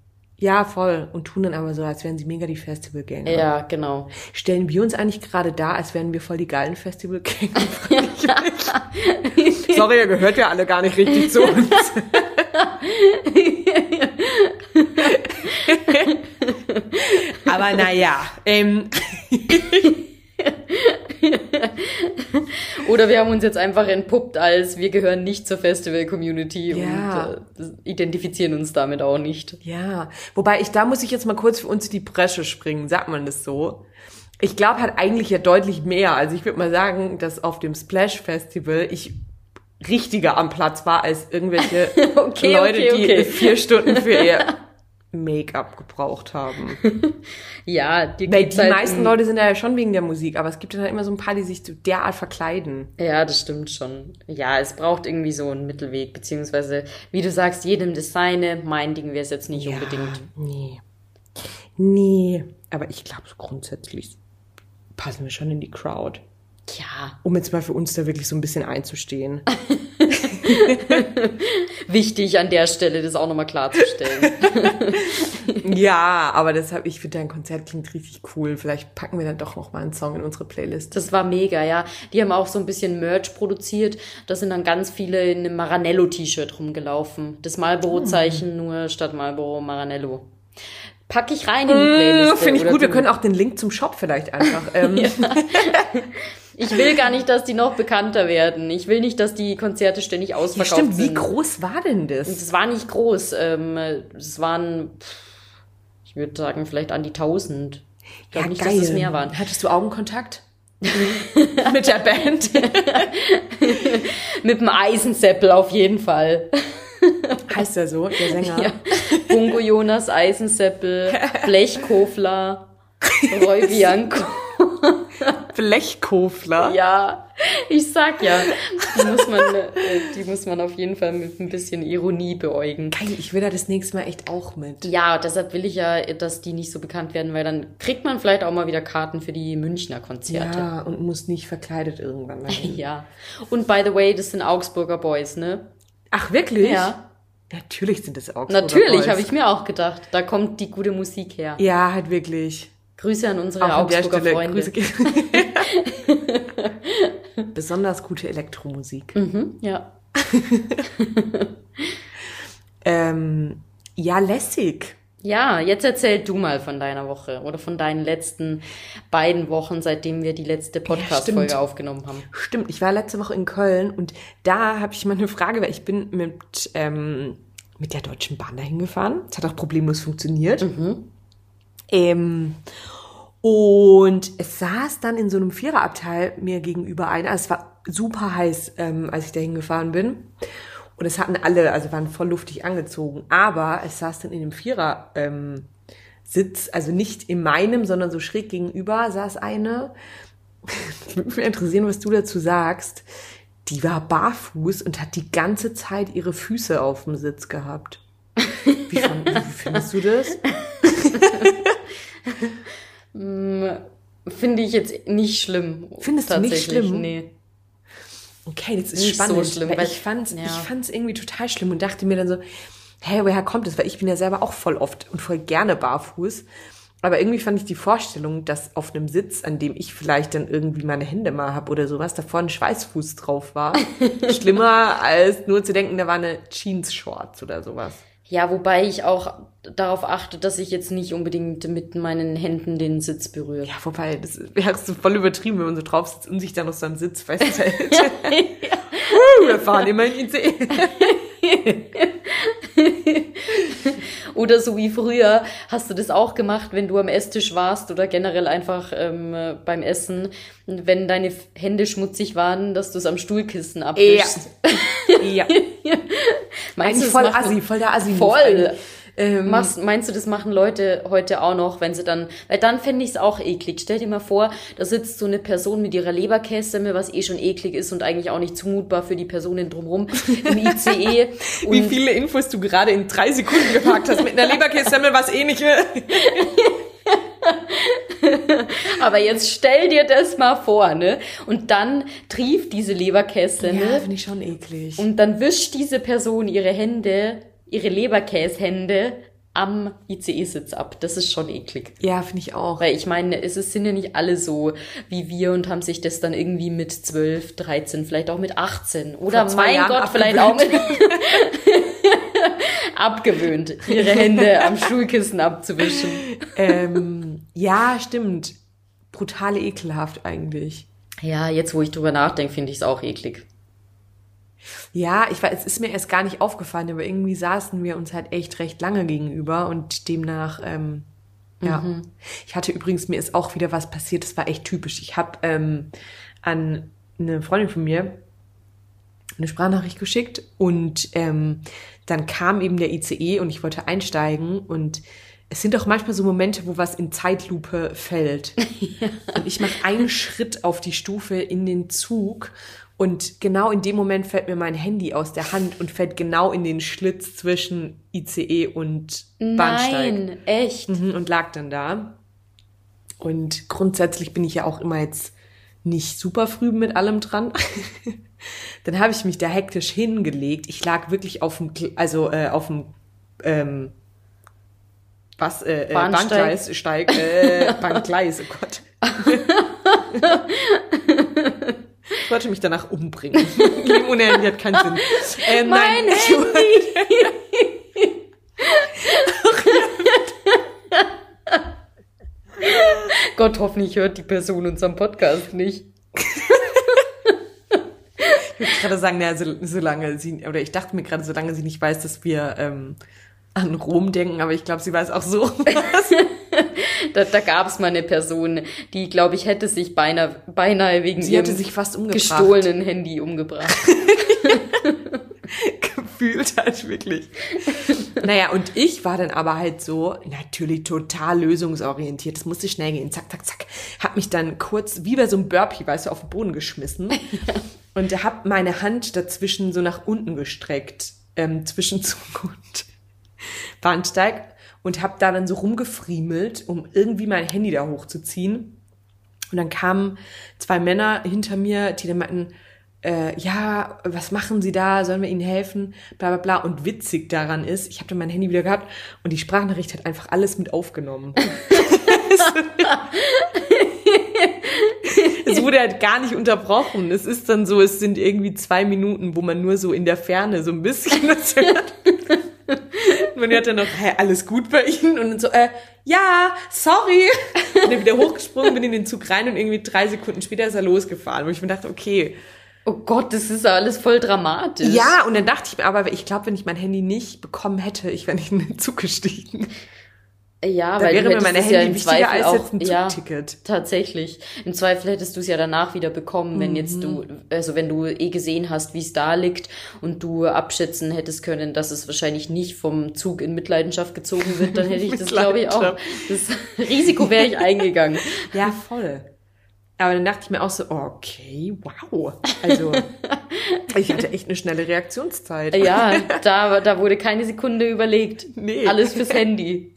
Ja, voll. Und tun dann aber so, als wären sie mega die Festivalgänger. Ja, genau. Stellen wir uns eigentlich gerade da, als wären wir voll die geilen Festivalgänger? Sorry, ihr gehört ja alle gar nicht richtig zu uns. aber naja, ähm, Oder wir haben uns jetzt einfach entpuppt als wir gehören nicht zur Festival-Community Ja. und äh, identifizieren uns damit auch nicht. Ja, wobei ich, da muss ich jetzt mal kurz für uns in die Bresche springen, sagt man das so? Ich glaube halt eigentlich ja deutlich mehr. Also ich würde mal sagen, dass auf dem Splash Festival ich richtiger am Platz war als irgendwelche Okay, Leute, okay, die okay. vier Stunden für ihr Make-up gebraucht haben. Ja, die Weil die halt meisten Leute sind ja schon wegen der Musik, aber es gibt dann halt immer so ein paar, die sich so derart verkleiden. Ja, das stimmt schon. Ja, es braucht irgendwie so einen Mittelweg, beziehungsweise, wie du sagst, jedem das seine. Mein Ding wäre es jetzt nicht unbedingt. Nee. Nee. Aber ich glaube, grundsätzlich passen wir schon in die Crowd. Ja, um jetzt mal für uns da wirklich so ein bisschen einzustehen. Wichtig an der Stelle, das auch nochmal klarzustellen. ja, aber deshalb, ich finde dein Konzert klingt richtig cool. Vielleicht packen wir dann doch noch mal einen Song in unsere Playlist. Das war mega, ja. Die haben auch so ein bisschen Merch produziert. Da sind dann ganz viele in einem Maranello-T-Shirt rumgelaufen. Das Marlboro-Zeichen nur statt Marlboro Maranello. Pack ich rein in die Playlist. Finde ich gut. Wir können auch den Link zum Shop vielleicht einfach. Ähm, Ich will gar nicht, dass die noch bekannter werden. Ich will nicht, dass die Konzerte ständig ja, ausverkauft stimmt. Wie sind. groß war denn das? Das war nicht groß. Ähm, es waren, ich würde sagen, vielleicht an die 1000. Ich glaube nicht, dass es mehr waren. Hattest du Augenkontakt? Mit der Band? Mit dem Eisenseppel auf jeden Fall. heißt er so, der Sänger? Ja. Bungo Jonas, Eisenseppel, Blechkofler, Roy Bianco. Blechkofler. Ja, ich sag ja, die muss man, äh, die muss man auf jeden Fall mit ein bisschen Ironie beäugen. Geil, ich will da das nächste Mal echt auch mit. Ja, deshalb will ich ja, dass die nicht so bekannt werden, weil dann kriegt man vielleicht auch mal wieder Karten für die Münchner Konzerte. Ja, und muss nicht verkleidet irgendwann dahin. Ja. Und by the way, das sind Augsburger Boys, ne? Ach, wirklich? Ja. Natürlich sind es Augsburger Natürlich, habe ich mir auch gedacht. Da kommt die gute Musik her. Ja, halt wirklich. Grüße an unsere Auch Augsburger Freunde. Besonders gute Elektromusik. Mhm, ja. Ähm, ja, lässig. Ja, jetzt erzähl du mal von deiner Woche oder von deinen letzten beiden Wochen, seitdem wir die letzte Podcast-Folge stimmt. aufgenommen haben. Stimmt, ich war letzte Woche in Köln und da habe ich mal eine Frage, weil ich bin mit, ähm, mit der Deutschen Bahn dahin gefahren. Es hat auch problemlos funktioniert. Ähm, und es saß dann in so einem Viererabteil mir gegenüber ein. Also es war super heiß, ähm, als ich dahin gefahren bin. Und es hatten alle, also waren voll luftig angezogen. Aber es saß dann in dem Vierer ähm, Sitz, also nicht in meinem, sondern so schräg gegenüber saß eine. Würde mich interessieren, was du dazu sagst. Die war barfuß und hat die ganze Zeit ihre Füße auf dem Sitz gehabt. Wie, fand, wie findest du das? Finde ich jetzt nicht schlimm. Findest du nicht Tatsächlich, schlimm? Nee. Okay, das ist Nicht so spannend. schlimm, weil weil- ich fand's, ja. ich fand's irgendwie total schlimm und dachte mir dann so, hä, woher kommt das? Weil ich bin ja selber auch voll oft und voll gerne barfuß. Aber irgendwie fand ich die Vorstellung, dass auf einem Sitz, an dem ich vielleicht dann irgendwie meine Hände mal hab oder sowas, da vorne ein Schweißfuß drauf war, schlimmer als nur zu denken, da war eine Jeans-Shorts oder sowas. Ja, wobei ich auch darauf achte, dass ich jetzt nicht unbedingt mit meinen Händen den Sitz berühre. Ja, wobei, das wäre so voll übertrieben, wenn man so drauf sitzt und sich dann noch so am Sitz festhält. Uh, wir fahren immer in ICE. Oder so wie früher, hast du das auch gemacht, wenn du am Esstisch warst oder generell einfach ähm, beim Essen, wenn deine Hände schmutzig waren, dass du es am Stuhlkissen abwischst. Ja. Meinst Eigentlich du, voll assi, voll der assi Voll. Ähm, Machst, meinst du, das machen Leute heute auch noch, wenn sie dann, weil dann fände ich es auch eklig. Stell dir mal vor, da sitzt so eine Person mit ihrer Leberkässemmel, was eh schon eklig ist und eigentlich auch nicht zumutbar für die Personen drumherum im ICE. Wie viele Infos du gerade in drei Sekunden gepackt hast mit einer Leberkässemmel, was eh nicht. Aber jetzt stell dir das mal vor, ne? Und dann trieft diese Leberkässemmel Ja, finde ich schon eklig. und dann wischt diese Person ihre Hände, ihre Leberkäshände am ICE-Sitz ab. Das ist schon eklig. Ja, finde ich auch. Weil ich meine, es sind ja nicht alle so wie wir und haben sich das dann irgendwie mit 12, 13, vielleicht auch mit 18 oder mein Jahren Gott, vielleicht auch mit abgewöhnt, ihre Hände am Schulkissen abzuwischen. ähm, ja, stimmt. Brutal ekelhaft eigentlich. Ja, jetzt wo ich drüber nachdenke, finde ich es auch eklig. Ja, ich weiß, es ist mir erst gar nicht aufgefallen, aber irgendwie saßen wir uns halt echt recht lange gegenüber und demnach, ähm, ja. Ich hatte übrigens, mir ist auch wieder was passiert, das war echt typisch. Ich habe ähm, an eine Freundin von mir eine Sprachnachricht geschickt und ähm, dann kam eben der ICE und ich wollte einsteigen und es sind doch manchmal so Momente, wo was in Zeitlupe fällt. Und ich mache einen Schritt auf die Stufe in den Zug und genau in dem Moment fällt mir mein Handy aus der Hand und fällt genau in den Schlitz zwischen ICE und Bahnsteig. Nein, echt. Mhm, und lag dann da. Und grundsätzlich bin ich ja auch immer jetzt nicht super früh mit allem dran. Dann habe ich mich da hektisch hingelegt. Ich lag wirklich auf dem, also äh, auf dem, ähm, was, äh, äh, Bahnsteig. Bahngleis, Steig, äh, Bahngleis, oh Gott. ich wollte mich danach umbringen. Leben ohne Handy hat keinen Sinn. Ähm, Mein nein, ich Handy! Gott, hoffentlich hört die Person unseren Podcast nicht. wollte gerade sagen, naja, so, solange sie, oder ich dachte mir gerade, solange sie nicht weiß, dass wir ähm, an Rom denken, aber ich glaube, sie weiß auch so. Da, da gab es mal eine Person, die, glaube ich, hätte sich beinahe, beinahe wegen Sie ihrem hätte sich fast umgebracht. gestohlenen Handy umgebracht. gefühlt halt wirklich. naja, und ich war dann aber halt so, natürlich total lösungsorientiert. Das musste schnell gehen. Zack, zack, zack. Hab mich dann kurz, wie bei so einem Burpee, weißt du, auf den Boden geschmissen. und hab meine Hand dazwischen so nach unten gestreckt. Ähm, zwischen Zug und Bahnsteig. Und hab da dann so rumgefriemelt, um irgendwie mein Handy da hochzuziehen. Und dann kamen zwei Männer hinter mir, die dann meinten, äh, ja, was machen Sie da? Sollen wir Ihnen helfen? Bla bla bla. Und witzig daran ist, ich habe dann mein Handy wieder gehabt und die Sprachnachricht hat einfach alles mit aufgenommen. es wurde halt gar nicht unterbrochen. Es ist dann so, es sind irgendwie zwei Minuten, wo man nur so in der Ferne so ein bisschen was hört. Und man hört dann noch, hey, alles gut bei Ihnen? Und dann so, äh, ja, sorry. Und dann wieder hochgesprungen, bin in den Zug rein und irgendwie drei Sekunden später ist er losgefahren. Wo ich mir dachte, okay. Oh Gott, das ist alles voll dramatisch. Ja, und dann dachte ich mir aber, ich glaube, wenn ich mein Handy nicht bekommen hätte, ich wäre nicht in den Zug gestiegen. Ja, Da weil wäre mir meine ja Handy im wichtiger Zweifel als auch, jetzt ein ja, Zugticket. tatsächlich. Im Zweifel hättest du es ja danach wieder bekommen, wenn jetzt Mhm. du, also wenn du eh gesehen hast, wie es da liegt und du abschätzen hättest können, dass es wahrscheinlich nicht vom Zug in Mitleidenschaft gezogen wird, dann hätte ich das, glaube ich, auch. Das Risiko wäre ich eingegangen. Ja, voll. Aber dann dachte ich mir auch so, okay, wow. Also, ich hatte echt eine schnelle Reaktionszeit. Ja, da, da wurde keine Sekunde überlegt. Nee. Alles fürs Handy.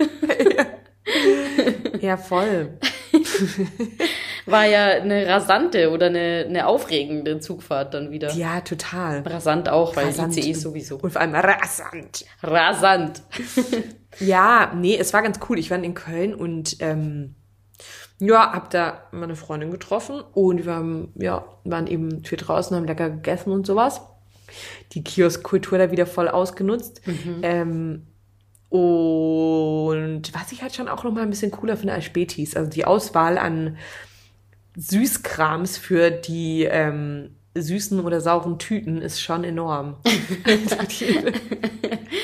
Ja, voll. War ja eine rasante oder eine, eine aufregende Zugfahrt dann wieder. Ja, total. Rasant auch, weil Rasant. ICE sowieso. Und vor allem rasant. Rasant. Ja, nee, es war ganz cool. Ich war in Köln und ähm, ja, hab da meine Freundin getroffen und wir haben, ja, waren eben für draußen, haben lecker gegessen und sowas. Die Kioskkultur da wieder voll ausgenutzt. Ähm, und was ich halt schon auch noch mal ein bisschen cooler finde als Spätis, also die Auswahl an Süßkrams für die ähm, süßen oder sauren Tüten ist schon enorm.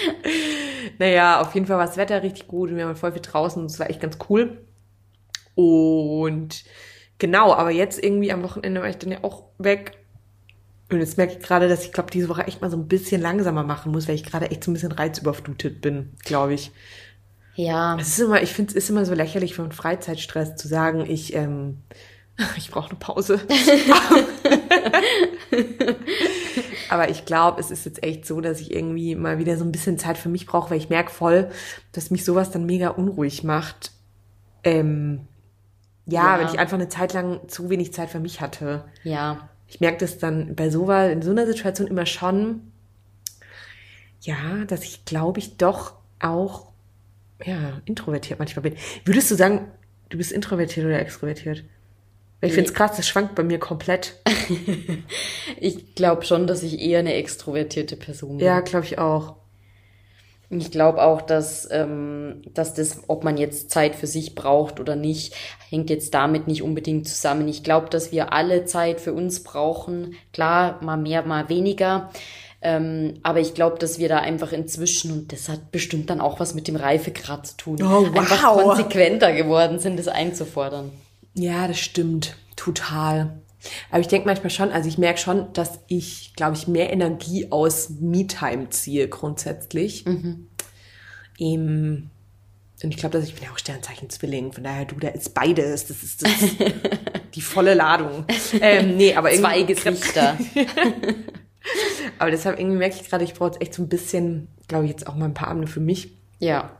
naja, auf jeden Fall war das Wetter richtig gut und wir haben voll viel draußen und es war echt ganz cool. Und genau, aber jetzt irgendwie am Wochenende war ich dann ja auch weg. Und jetzt merke ich gerade, dass ich glaube, diese Woche echt mal so ein bisschen langsamer machen muss, weil ich gerade echt so ein bisschen reizüberflutet bin, glaube ich. Ja, Es ist immer, ich finde es ist immer so lächerlich für einen Freizeitstress zu sagen, ich, ähm, ich brauche eine Pause. Aber ich glaube, es ist jetzt echt so, dass ich irgendwie mal wieder so ein bisschen Zeit für mich brauche, weil ich merke voll, dass mich sowas dann mega unruhig macht. Ähm, ja, Ja. wenn ich einfach eine Zeit lang zu wenig Zeit für mich hatte. ja. Ich merke das dann bei sowas, in so einer Situation immer schon, ja, dass ich glaube ich doch auch, ja, introvertiert manchmal bin. Würdest du sagen, du bist introvertiert oder extrovertiert? Weil ich finde es krass, das schwankt bei mir komplett. Ich glaube schon, dass ich eher eine extrovertierte Person bin. Ja, glaube ich auch. Ich glaube auch, dass, ähm, dass das, ob man jetzt Zeit für sich braucht oder nicht, hängt jetzt damit nicht unbedingt zusammen. Ich glaube, dass wir alle Zeit für uns brauchen. Klar, mal mehr, mal weniger. Ähm, aber ich glaube, dass wir da einfach inzwischen, und das hat bestimmt dann auch was mit dem Reifegrad zu tun, Oh, einfach wow. konsequenter geworden sind, das einzufordern. Ja, das stimmt. Total. Aber ich denke manchmal schon, also ich merke schon, dass ich, glaube ich, mehr Energie aus Me-Time ziehe grundsätzlich. Ähm, und ich glaube, dass ich bin ja auch Sternzeichen Zwilling, von daher du, da ist beides. Das ist, das die volle Ladung. Ähm, nee, aber irgendwie, Zwei Gesichter. aber deshalb irgendwie merke ich gerade, ich brauche jetzt echt so ein bisschen, glaube ich, jetzt auch mal ein paar Abende für mich. ja.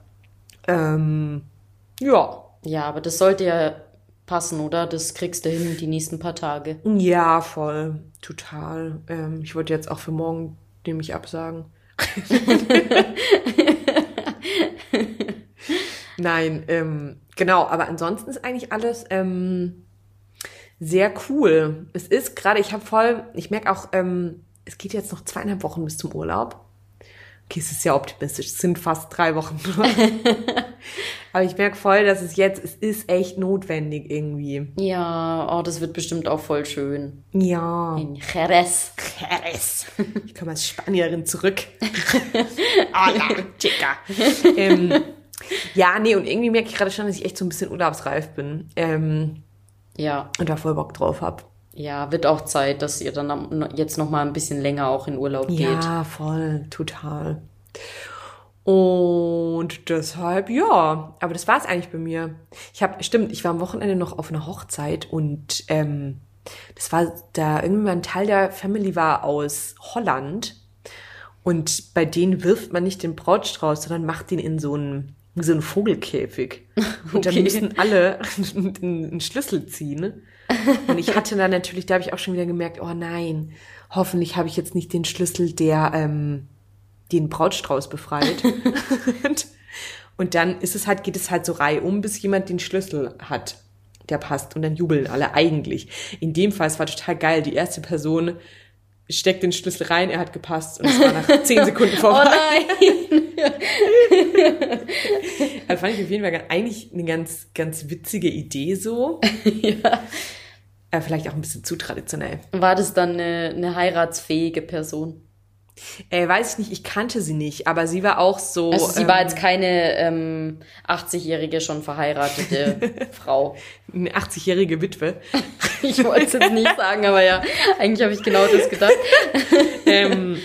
Ähm, ja. Ja, aber das sollte ja passen, oder? Das kriegst du hin die nächsten paar Tage. Ja, voll. Total. Ähm, ich wollte jetzt auch für morgen nämlich absagen. Nein, ähm, genau, aber ansonsten ist eigentlich alles ähm, sehr cool. Es ist gerade, ich habe voll, ich merke auch, ähm, es geht jetzt noch zweieinhalb Wochen bis zum Urlaub. Okay, es ist sehr optimistisch, es sind fast drei Wochen. aber ich merke voll, dass es jetzt, es ist echt notwendig irgendwie. Ja, oh, das wird bestimmt auch voll schön. Ja. In Jerez. Jerez. Ich komme als Spanierin zurück. Hola, chica. ähm, ja, nee, und irgendwie merke ich gerade schon, dass ich echt so ein bisschen urlaubsreif bin. Ähm, Ja, und da voll Bock drauf hab. ja, wird auch Zeit, dass ihr dann jetzt noch mal ein bisschen länger auch in Urlaub geht. Ja, voll, total. Und deshalb, ja, aber das war es eigentlich bei mir. Ich habe, stimmt, ich war am Wochenende noch auf einer Hochzeit und ähm, das war da irgendwie ein Teil der Family war aus Holland und bei denen wirft man nicht den Brautstrauß, sondern macht den in so einen, in so einen Vogelkäfig. Und dann Okay. müssen alle einen, einen Schlüssel ziehen. Und ich hatte dann natürlich, da habe ich auch schon wieder gemerkt, oh nein, hoffentlich habe ich jetzt nicht den Schlüssel, der ähm, den Brautstrauß befreit. und, dann ist es halt, geht es halt so reihum, bis jemand den Schlüssel hat, der passt. Und dann jubeln alle eigentlich. In dem Fall, es war total geil. Die erste Person steckt den Schlüssel rein, er hat gepasst und es war nach zehn Sekunden Oh vorbei. nein! Also fand ich auf jeden Fall eigentlich eine ganz, ganz witzige Idee so. ja. Aber vielleicht auch ein bisschen zu traditionell. War das dann eine, eine heiratsfähige Person? Äh, weiß ich nicht, ich kannte sie nicht, aber sie war auch so. Also sie war ähm, jetzt keine ähm, 80-jährige schon verheiratete Frau. eine 80-jährige Witwe. Ich wollte es jetzt nicht sagen, aber ja, eigentlich habe ich genau das gedacht. ähm,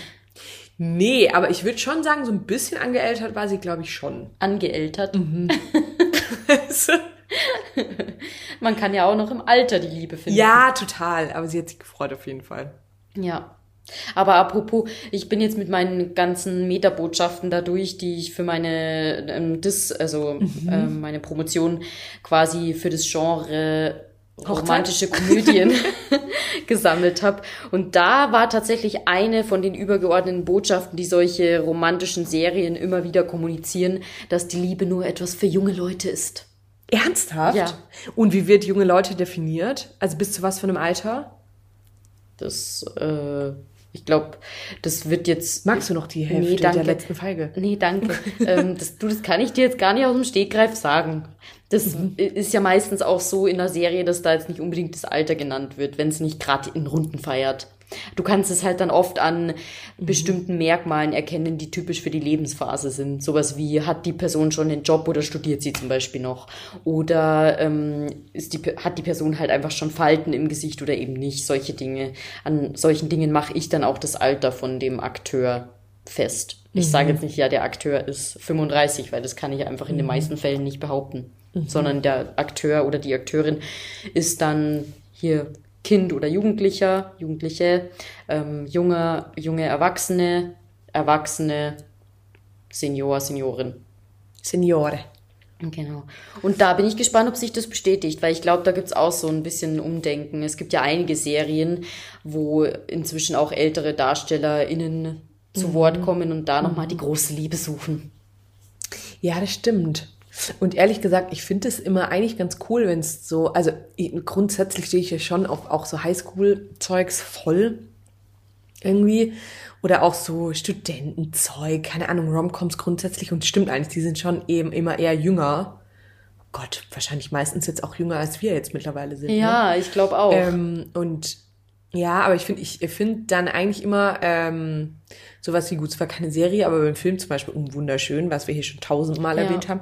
nee, aber ich würde schon sagen, so ein bisschen angeältert war sie, glaube ich, schon. Angeältert. Mhm. Man kann ja auch noch im Alter die Liebe finden. ja, total. Aber sie hat sich gefreut auf jeden Fall. Ja. Aber apropos, ich bin jetzt mit meinen ganzen Metabotschaften dadurch, die ich für meine ähm, Dis, also ähm, meine Promotion quasi für das Genre romantische Komödien gesammelt habe. Und da war tatsächlich eine von den übergeordneten Botschaften, die solche romantischen Serien immer wieder kommunizieren, dass die Liebe nur etwas für junge Leute ist. Ernsthaft? Ja. Und wie wird junge Leute definiert? Also bis zu was für einem Alter? Das, äh, ich glaube, das wird jetzt. Magst du noch die Hälfte Nee, danke. der letzten Feige? Nee, danke. ähm, das, du, das kann ich dir jetzt gar nicht aus dem Stegreif sagen. Das ist ja meistens auch so in der Serie, dass da jetzt nicht unbedingt das Alter genannt wird, wenn es nicht gerade in Runden feiert. Du kannst es halt dann oft an bestimmten Merkmalen erkennen, die typisch für die Lebensphase sind. Sowas wie, hat die Person schon den Job oder studiert sie zum Beispiel noch? Oder ähm, ist die, hat die Person halt einfach schon Falten im Gesicht oder eben nicht? Solche Dinge. An solchen Dingen mache ich dann auch das Alter von dem Akteur fest. Ich sage jetzt nicht, ja, der Akteur ist 35, weil das kann ich einfach in den meisten Fällen nicht behaupten. Sondern der Akteur oder die Akteurin ist dann hier Kind oder Jugendlicher, Jugendliche, ähm, junge, junge Erwachsene, Erwachsene, Senior, Seniorin. Signore. Genau. Und da bin ich gespannt, ob sich das bestätigt, weil ich glaube, da gibt's auch so ein bisschen Umdenken. Es gibt ja einige Serien, wo inzwischen auch ältere DarstellerInnen zu Wort kommen und da nochmal die große Liebe suchen. Ja, das stimmt. Und ehrlich gesagt, ich finde es immer eigentlich ganz cool, wenn es so, also ich- grundsätzlich stehe ich ja schon auf auch so Highschool-Zeugs voll irgendwie. Oder auch so Studentenzeug, keine Ahnung, Romcoms grundsätzlich. Und stimmt eigentlich, die sind schon eben immer eher jünger. Gott, wahrscheinlich meistens jetzt auch jünger, als wir jetzt mittlerweile sind. Ne? Ja, ich glaube auch. Ähm, und ja, aber ich finde, ich finde dann eigentlich immer ähm, sowas wie gut, es war keine Serie, aber beim Film zum Beispiel um wunderschön, was wir hier schon tausendmal Ja. erwähnt haben,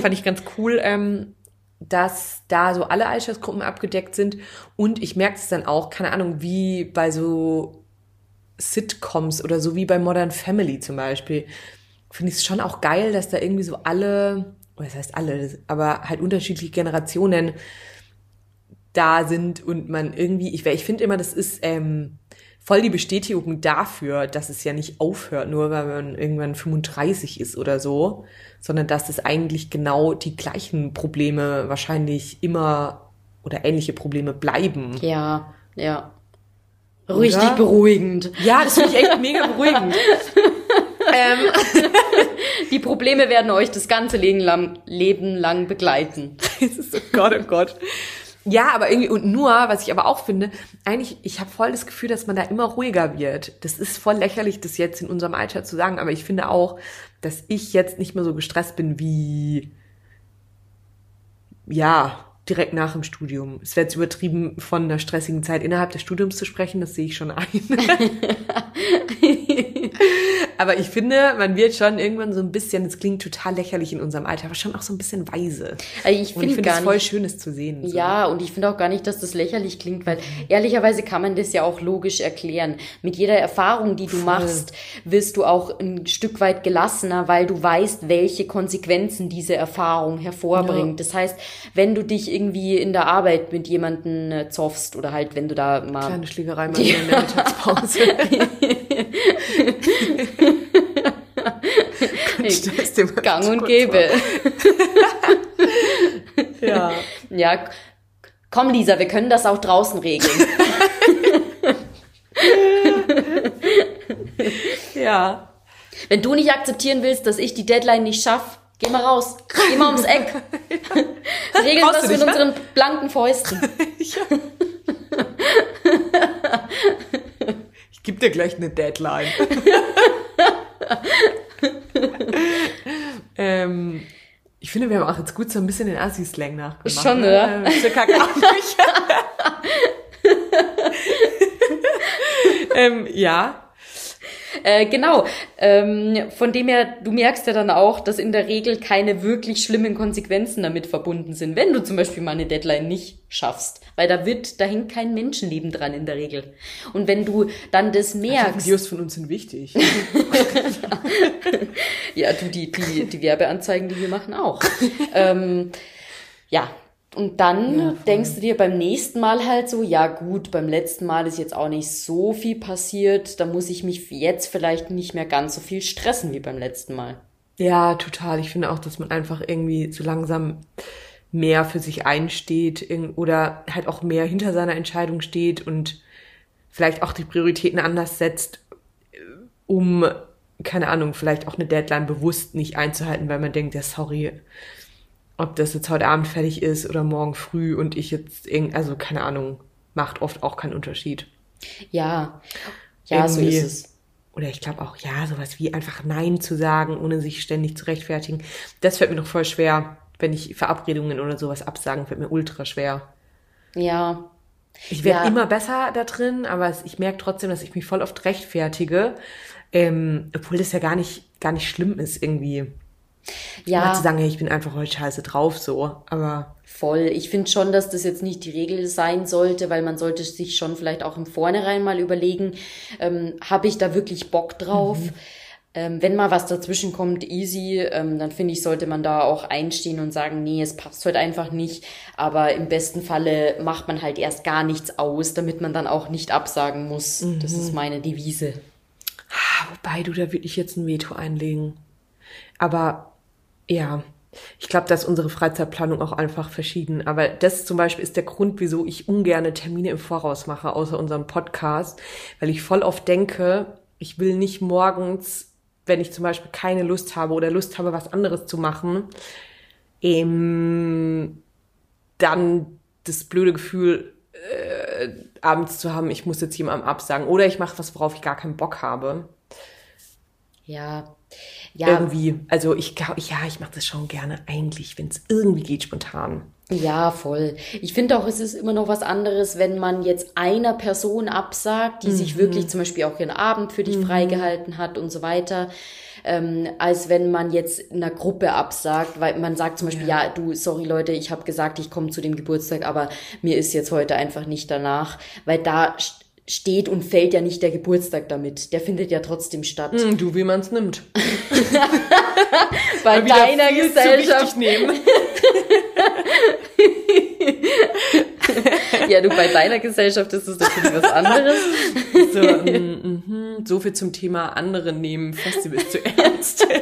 fand ich ganz cool, ähm, dass da so alle Altersgruppen abgedeckt sind. Und ich merke es dann auch, keine Ahnung, wie bei so Sitcoms oder so wie bei Modern Family zum Beispiel, finde ich es schon auch geil, dass da irgendwie so alle, oder das heißt alle, aber halt unterschiedliche Generationen da sind und man irgendwie, ich, ich finde immer, das ist ähm, voll die Bestätigung dafür, dass es ja nicht aufhört, nur weil man irgendwann 35 ist oder so, sondern dass es eigentlich genau die gleichen Probleme wahrscheinlich immer oder ähnliche Probleme bleiben. Ja, ja. Richtig oder? beruhigend. Ja, das finde ich echt mega beruhigend. ähm. Die Probleme werden euch das ganze Leben lang, Leben lang begleiten. Oh Gott, oh Gott. Ja, aber irgendwie, und nur, was ich aber auch finde, eigentlich, ich habe voll das Gefühl, dass man da immer ruhiger wird. Das ist voll lächerlich, das jetzt in unserem Alter zu sagen, aber ich finde auch, dass ich jetzt nicht mehr so gestresst bin wie, ja, direkt nach dem Studium. Es wäre jetzt übertrieben, von einer stressigen Zeit innerhalb des Studiums zu sprechen, das sehe ich schon ein. aber ich finde, man wird schon irgendwann so ein bisschen, es klingt total lächerlich in unserem Alter, aber schon auch so ein bisschen weise. Also ich finde find es voll schön, es zu sehen. So. Ja, und ich finde auch gar nicht, dass das lächerlich klingt, weil ehrlicherweise kann man das ja auch logisch erklären. Mit jeder Erfahrung, die du machst, wirst du auch ein Stück weit gelassener, weil du weißt, welche Konsequenzen diese Erfahrung hervorbringt. Ja. Das heißt, wenn du dich irgendwie in der Arbeit mit jemandem äh, zoffst oder halt, wenn du da mal... Kleine Schlägerei mal in der Mittagspause. Gang und gäbe. ja. Ja. Komm, Lisa, wir können das auch draußen regeln. ja. Wenn du nicht akzeptieren willst, dass ich die Deadline nicht schaffe, geh mal raus. Geh mal ums Eck. Regeln Brauchst das mit ne? unseren blanken Fäusten. ja. Ich gebe dir gleich eine Deadline. ähm, ich finde, wir haben auch jetzt gut so ein bisschen den Assi-Slang nachgemacht. Schon, ne? oder? Ähm, so ähm, ja. Äh, genau. Ähm, von dem her, du merkst ja dann auch, dass in der Regel keine wirklich schlimmen Konsequenzen damit verbunden sind, wenn du zum Beispiel mal eine Deadline nicht schaffst. Weil da wird, da hängt kein Menschenleben dran in der Regel. Und wenn du dann das merkst. Also Videos von uns sind wichtig. ja, du, die, die, die Werbeanzeigen, die wir machen, auch. ähm, ja, und dann ja, denkst du dir beim nächsten Mal halt so, ja gut, beim letzten Mal ist jetzt auch nicht so viel passiert, da muss ich mich jetzt vielleicht nicht mehr ganz so viel stressen wie beim letzten Mal. Ja, total. Ich finde auch, dass man einfach irgendwie so langsam mehr für sich einsteht oder halt auch mehr hinter seiner Entscheidung steht und vielleicht auch die Prioritäten anders setzt, um, keine Ahnung, vielleicht auch eine Deadline bewusst nicht einzuhalten, weil man denkt, ja, sorry, ob das jetzt heute Abend fertig ist oder morgen früh und ich jetzt irgend, also keine Ahnung, macht oft auch keinen Unterschied. Ja, ja, Irgendwie, so ist es. Oder ich glaube auch, ja, sowas wie einfach Nein zu sagen, ohne sich ständig zu rechtfertigen. Das fällt mir noch voll schwer, wenn ich Verabredungen oder sowas absagen, fällt mir ultra schwer. Ja. Ich werde ja. immer besser da drin, aber ich merke trotzdem, dass ich mich voll oft rechtfertige, ähm, obwohl das ja gar nicht, gar nicht schlimm ist irgendwie. Ja. Zu sagen, ich bin einfach heute scheiße drauf, so. Aber. Voll. Ich finde schon, dass das jetzt nicht die Regel sein sollte, weil man sollte sich schon vielleicht auch im Vornherein mal überlegen, ähm, habe ich da wirklich Bock drauf? Mhm. Ähm, wenn mal was dazwischen kommt, easy, ähm, dann finde ich, sollte man da auch einstehen und sagen, nee, es passt heute einfach nicht. Aber im besten Falle macht man halt erst gar nichts aus, damit man dann auch nicht absagen muss. Mhm. Das ist meine Devise. Ah, wobei du, da würde ich jetzt ein Veto einlegen. Aber ja, ich glaube, da ist unsere Freizeitplanung auch einfach verschieden. Aber das zum Beispiel ist der Grund, wieso ich ungerne Termine im Voraus mache, außer unserem Podcast, weil ich voll oft denke, ich will nicht morgens, wenn ich zum Beispiel keine Lust habe oder Lust habe, was anderes zu machen, ähm, dann das blöde Gefühl äh, abends zu haben, ich muss jetzt jemandem absagen oder ich mache was, worauf ich gar keinen Bock habe. Ja, ja. irgendwie. Also ich glaube, ja, ich mache das schon gerne eigentlich, wenn es irgendwie geht, spontan. Ja, voll. Ich finde auch, es ist immer noch was anderes, wenn man jetzt einer Person absagt, die mhm. sich wirklich zum Beispiel auch ihren Abend für dich mhm. freigehalten hat und so weiter, ähm, als wenn man jetzt einer Gruppe absagt, weil man sagt zum Beispiel, ja, ja du, sorry Leute, ich habe gesagt, ich komme zu dem Geburtstag, aber mir ist jetzt heute einfach nicht danach, weil da steht und fällt ja nicht der Geburtstag damit. Der findet ja trotzdem statt. Mm, du, wie man es nimmt. Bei deiner Gesellschaft. nehmen. ja, du, bei deiner Gesellschaft ist es natürlich was anderes. So, mm, mm, so viel zum Thema andere nehmen Festivals zu ernst.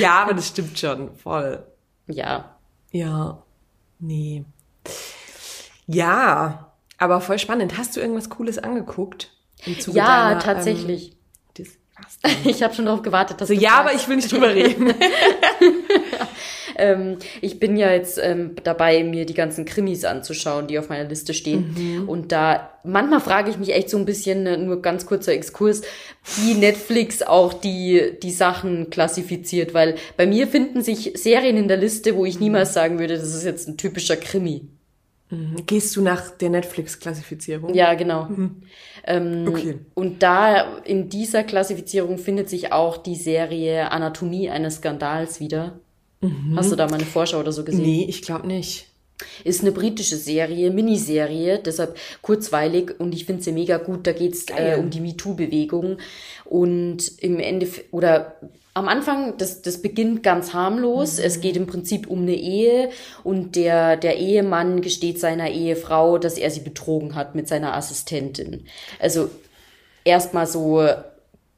ja, aber das stimmt schon, voll. Ja, Ja, nee. Ja, aber voll spannend. Hast du irgendwas Cooles angeguckt? Im Zuge ja, deiner, tatsächlich. Ähm, ich habe schon darauf gewartet, dass so, du ja, aber ich will nicht drüber reden. ähm, ich bin ja jetzt ähm, dabei, mir die ganzen Krimis anzuschauen, die auf meiner Liste stehen. Mhm. Und da manchmal frage ich mich echt so ein bisschen, äh, nur ganz kurzer Exkurs, wie Netflix auch die die Sachen klassifiziert, weil bei mir finden sich Serien in der Liste, wo ich niemals sagen würde, das ist jetzt ein typischer Krimi. Mhm. Gehst du nach der Netflix-Klassifizierung? Ja, genau. Mhm. Ähm, okay. Und da in dieser Klassifizierung findet sich auch die Serie Anatomie eines Skandals wieder. Mhm. Hast du da mal eine Vorschau oder so gesehen? Nee, ich glaube nicht. Ist eine britische Serie, Miniserie, deshalb kurzweilig und ich finde sie mega gut. Da geht's äh, um die MeToo-Bewegung und im Endeffekt, oder am Anfang, das, das beginnt ganz harmlos. Mhm. Es geht im Prinzip um eine Ehe und der, der Ehemann gesteht seiner Ehefrau, dass er sie betrogen hat mit seiner Assistentin. Also erstmal so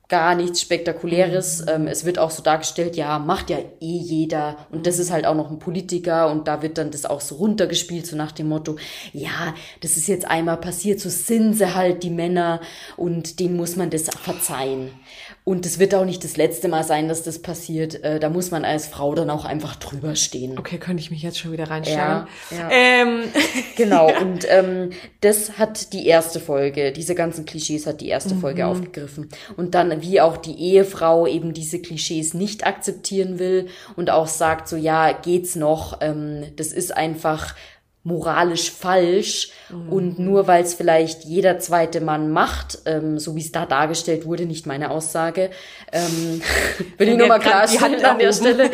gar nichts Spektakuläres. Mhm. Ähm, es wird auch so dargestellt, ja, macht ja eh jeder. Und das ist halt auch noch ein Politiker und da wird dann das auch so runtergespielt, so nach dem Motto, ja, das ist jetzt einmal passiert, so sind sie halt die Männer und dem muss man das verzeihen. Und es wird auch nicht das letzte Mal sein, dass das passiert. Äh, da muss man als Frau dann auch einfach drüber stehen. Okay, könnte ich mich jetzt schon wieder reinstellen. Ja, ja. Ähm. Genau, ja. und ähm, das hat die erste Folge, diese ganzen Klischees hat die erste mhm. Folge aufgegriffen. Und dann, wie auch die Ehefrau eben diese Klischees nicht akzeptieren will und auch sagt so, ja, geht's noch, ähm, das ist einfach moralisch falsch mhm. und nur weil es vielleicht jeder zweite Mann macht, ähm, so wie es da dargestellt wurde, nicht meine Aussage, ähm, will ich nur mal klarstellen an der Stelle,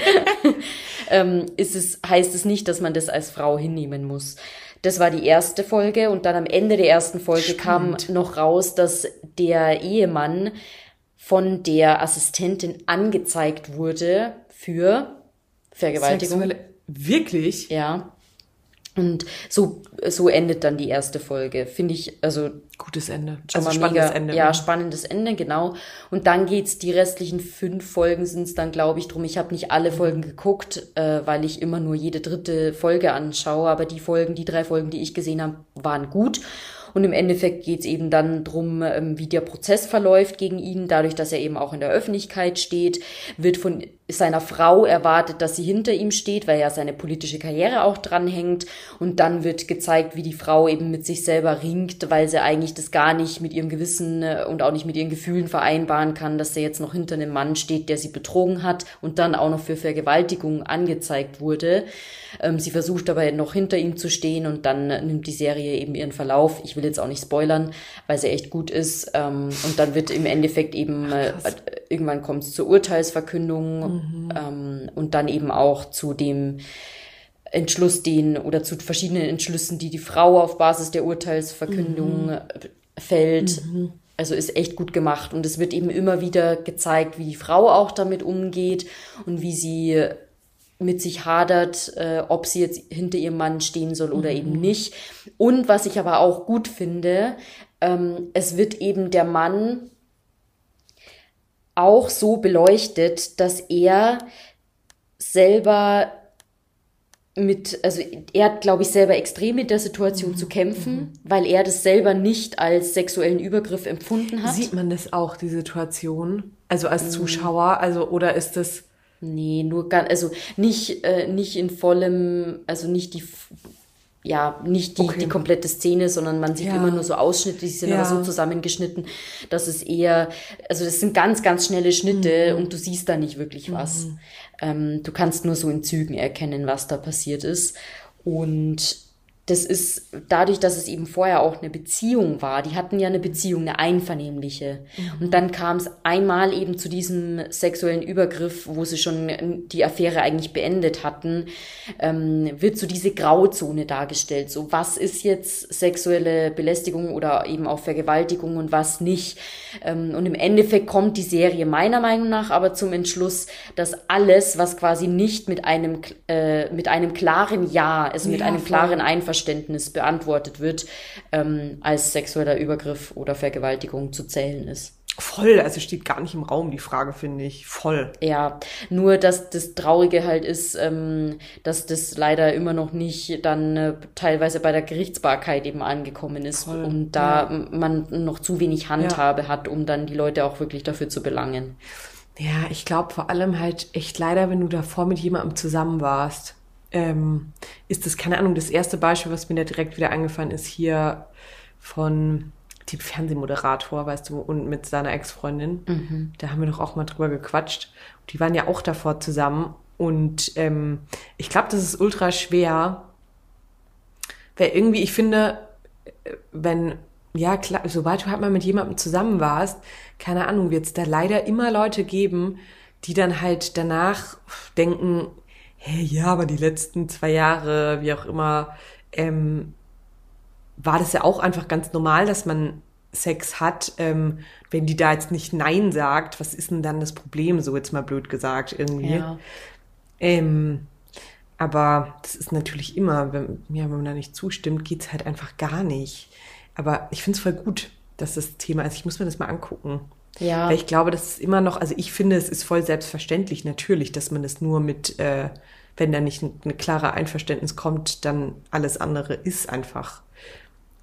ähm, ist es, heißt es nicht, dass man das als Frau hinnehmen muss. Das war die erste Folge und dann am Ende der ersten Folge Spannend. kam noch raus, dass der Ehemann von der Assistentin angezeigt wurde für Vergewaltigung. Sexuelle Wirklich? Ja. Und so, so endet dann die erste Folge. Finde ich, also. Gutes Ende. also spannendes mega, Ende. Ja, ne? spannendes Ende, genau. Und dann geht's, die restlichen fünf Folgen sind's dann, glaube ich, drum. Ich habe nicht alle Folgen geguckt, äh, weil ich immer nur jede dritte Folge anschaue. Aber die Folgen, die drei Folgen, die ich gesehen habe, waren gut. Und im Endeffekt geht es eben dann drum, ähm, wie der Prozess verläuft gegen ihn. Dadurch, dass er eben auch in der Öffentlichkeit steht, wird von seiner Frau erwartet, dass sie hinter ihm steht, weil ja seine politische Karriere auch dranhängt. Und dann wird gezeigt, wie die Frau eben mit sich selber ringt, weil sie eigentlich das gar nicht mit ihrem Gewissen äh, und auch nicht mit ihren Gefühlen vereinbaren kann, dass sie jetzt noch hinter einem Mann steht, der sie betrogen hat und dann auch noch für Vergewaltigung angezeigt wurde. Ähm, sie versucht dabei noch hinter ihm zu stehen und dann nimmt die Serie eben ihren Verlauf. Ich will jetzt auch nicht spoilern, weil sie echt gut ist. Ähm, und dann wird im Endeffekt eben, äh, irgendwann kommt es zur Urteilsverkündung mhm. ähm, und dann eben auch zu dem Entschluss, den oder zu verschiedenen Entschlüssen, die die Frau auf Basis der Urteilsverkündung mhm. fällt. Mhm. Also ist echt gut gemacht und es wird eben immer wieder gezeigt, wie die Frau auch damit umgeht und wie sie mit sich hadert, äh, ob sie jetzt hinter ihrem Mann stehen soll oder mhm. eben nicht. Und was ich aber auch gut finde, ähm, es wird eben der Mann auch so beleuchtet, dass er selber mit, also er hat, glaube ich, selber extrem mit der Situation mhm. zu kämpfen, mhm. weil er das selber nicht als sexuellen Übergriff empfunden hat. Sieht man das auch, die Situation? Also als mhm. Zuschauer? Also, oder ist das Nee, nur ganz, also nicht, äh, nicht in vollem, also nicht die, ja, nicht die, okay. die komplette Szene, sondern man sieht ja. immer nur so Ausschnitte, die sind ja. aber so zusammengeschnitten, dass es eher, also das sind ganz, ganz schnelle Schnitte mhm. und du siehst da nicht wirklich was. Mhm. Ähm, du kannst nur so in Zügen erkennen, was da passiert ist. Und das ist dadurch, dass es eben vorher auch eine Beziehung war. Die hatten ja eine Beziehung, eine einvernehmliche. Mhm. Und dann kam es einmal eben zu diesem sexuellen Übergriff, wo sie schon die Affäre eigentlich beendet hatten, ähm, wird so diese Grauzone dargestellt. So, was ist jetzt sexuelle Belästigung oder eben auch Vergewaltigung und was nicht? Ähm, und im Endeffekt kommt die Serie meiner Meinung nach aber zum Entschluss, dass alles, was quasi nicht mit einem, äh, mit einem klaren Ja, also mit ja, einem klaren Einverständnis Einverständnis beantwortet wird, ähm, als sexueller Übergriff oder Vergewaltigung zu zählen ist. Voll, also steht gar nicht im Raum, die Frage, finde ich. Voll. Ja, nur dass das Traurige halt ist, ähm, dass das leider immer noch nicht dann äh, teilweise bei der Gerichtsbarkeit eben angekommen ist Voll, und da man noch zu wenig Handhabe hat, um dann die Leute auch wirklich dafür zu belangen. Ja, ich glaube vor allem halt echt leider, wenn du davor mit jemandem zusammen warst, ähm, ist das, keine Ahnung, das erste Beispiel, was mir da direkt wieder eingefallen ist, hier von dem Fernsehmoderator, weißt du, und mit seiner Ex-Freundin. Da haben wir doch auch mal drüber gequatscht. Die waren ja auch davor zusammen. Und ähm, ich glaube, das ist ultra schwer, weil irgendwie, ich finde, wenn, ja klar, sobald du halt mal mit jemandem zusammen warst, keine Ahnung, wird es da leider immer Leute geben, die dann halt danach denken, hey, ja, aber die letzten zwei Jahre, wie auch immer, ähm, war das ja auch einfach ganz normal, dass man Sex hat. Ähm, wenn die da jetzt nicht Nein sagt, was ist denn dann das Problem, so jetzt mal blöd gesagt irgendwie. Ja. Ähm, aber das ist natürlich immer, wenn, ja, wenn man da nicht zustimmt, geht's halt einfach gar nicht. Aber ich finde es voll gut, dass das Thema ist. Ich muss mir das mal angucken. Ja. Weil ich glaube, das ist immer noch, also ich finde, es ist voll selbstverständlich natürlich, dass man das nur mit, äh, wenn da nicht ein, eine klare Einverständnis kommt, dann alles andere ist einfach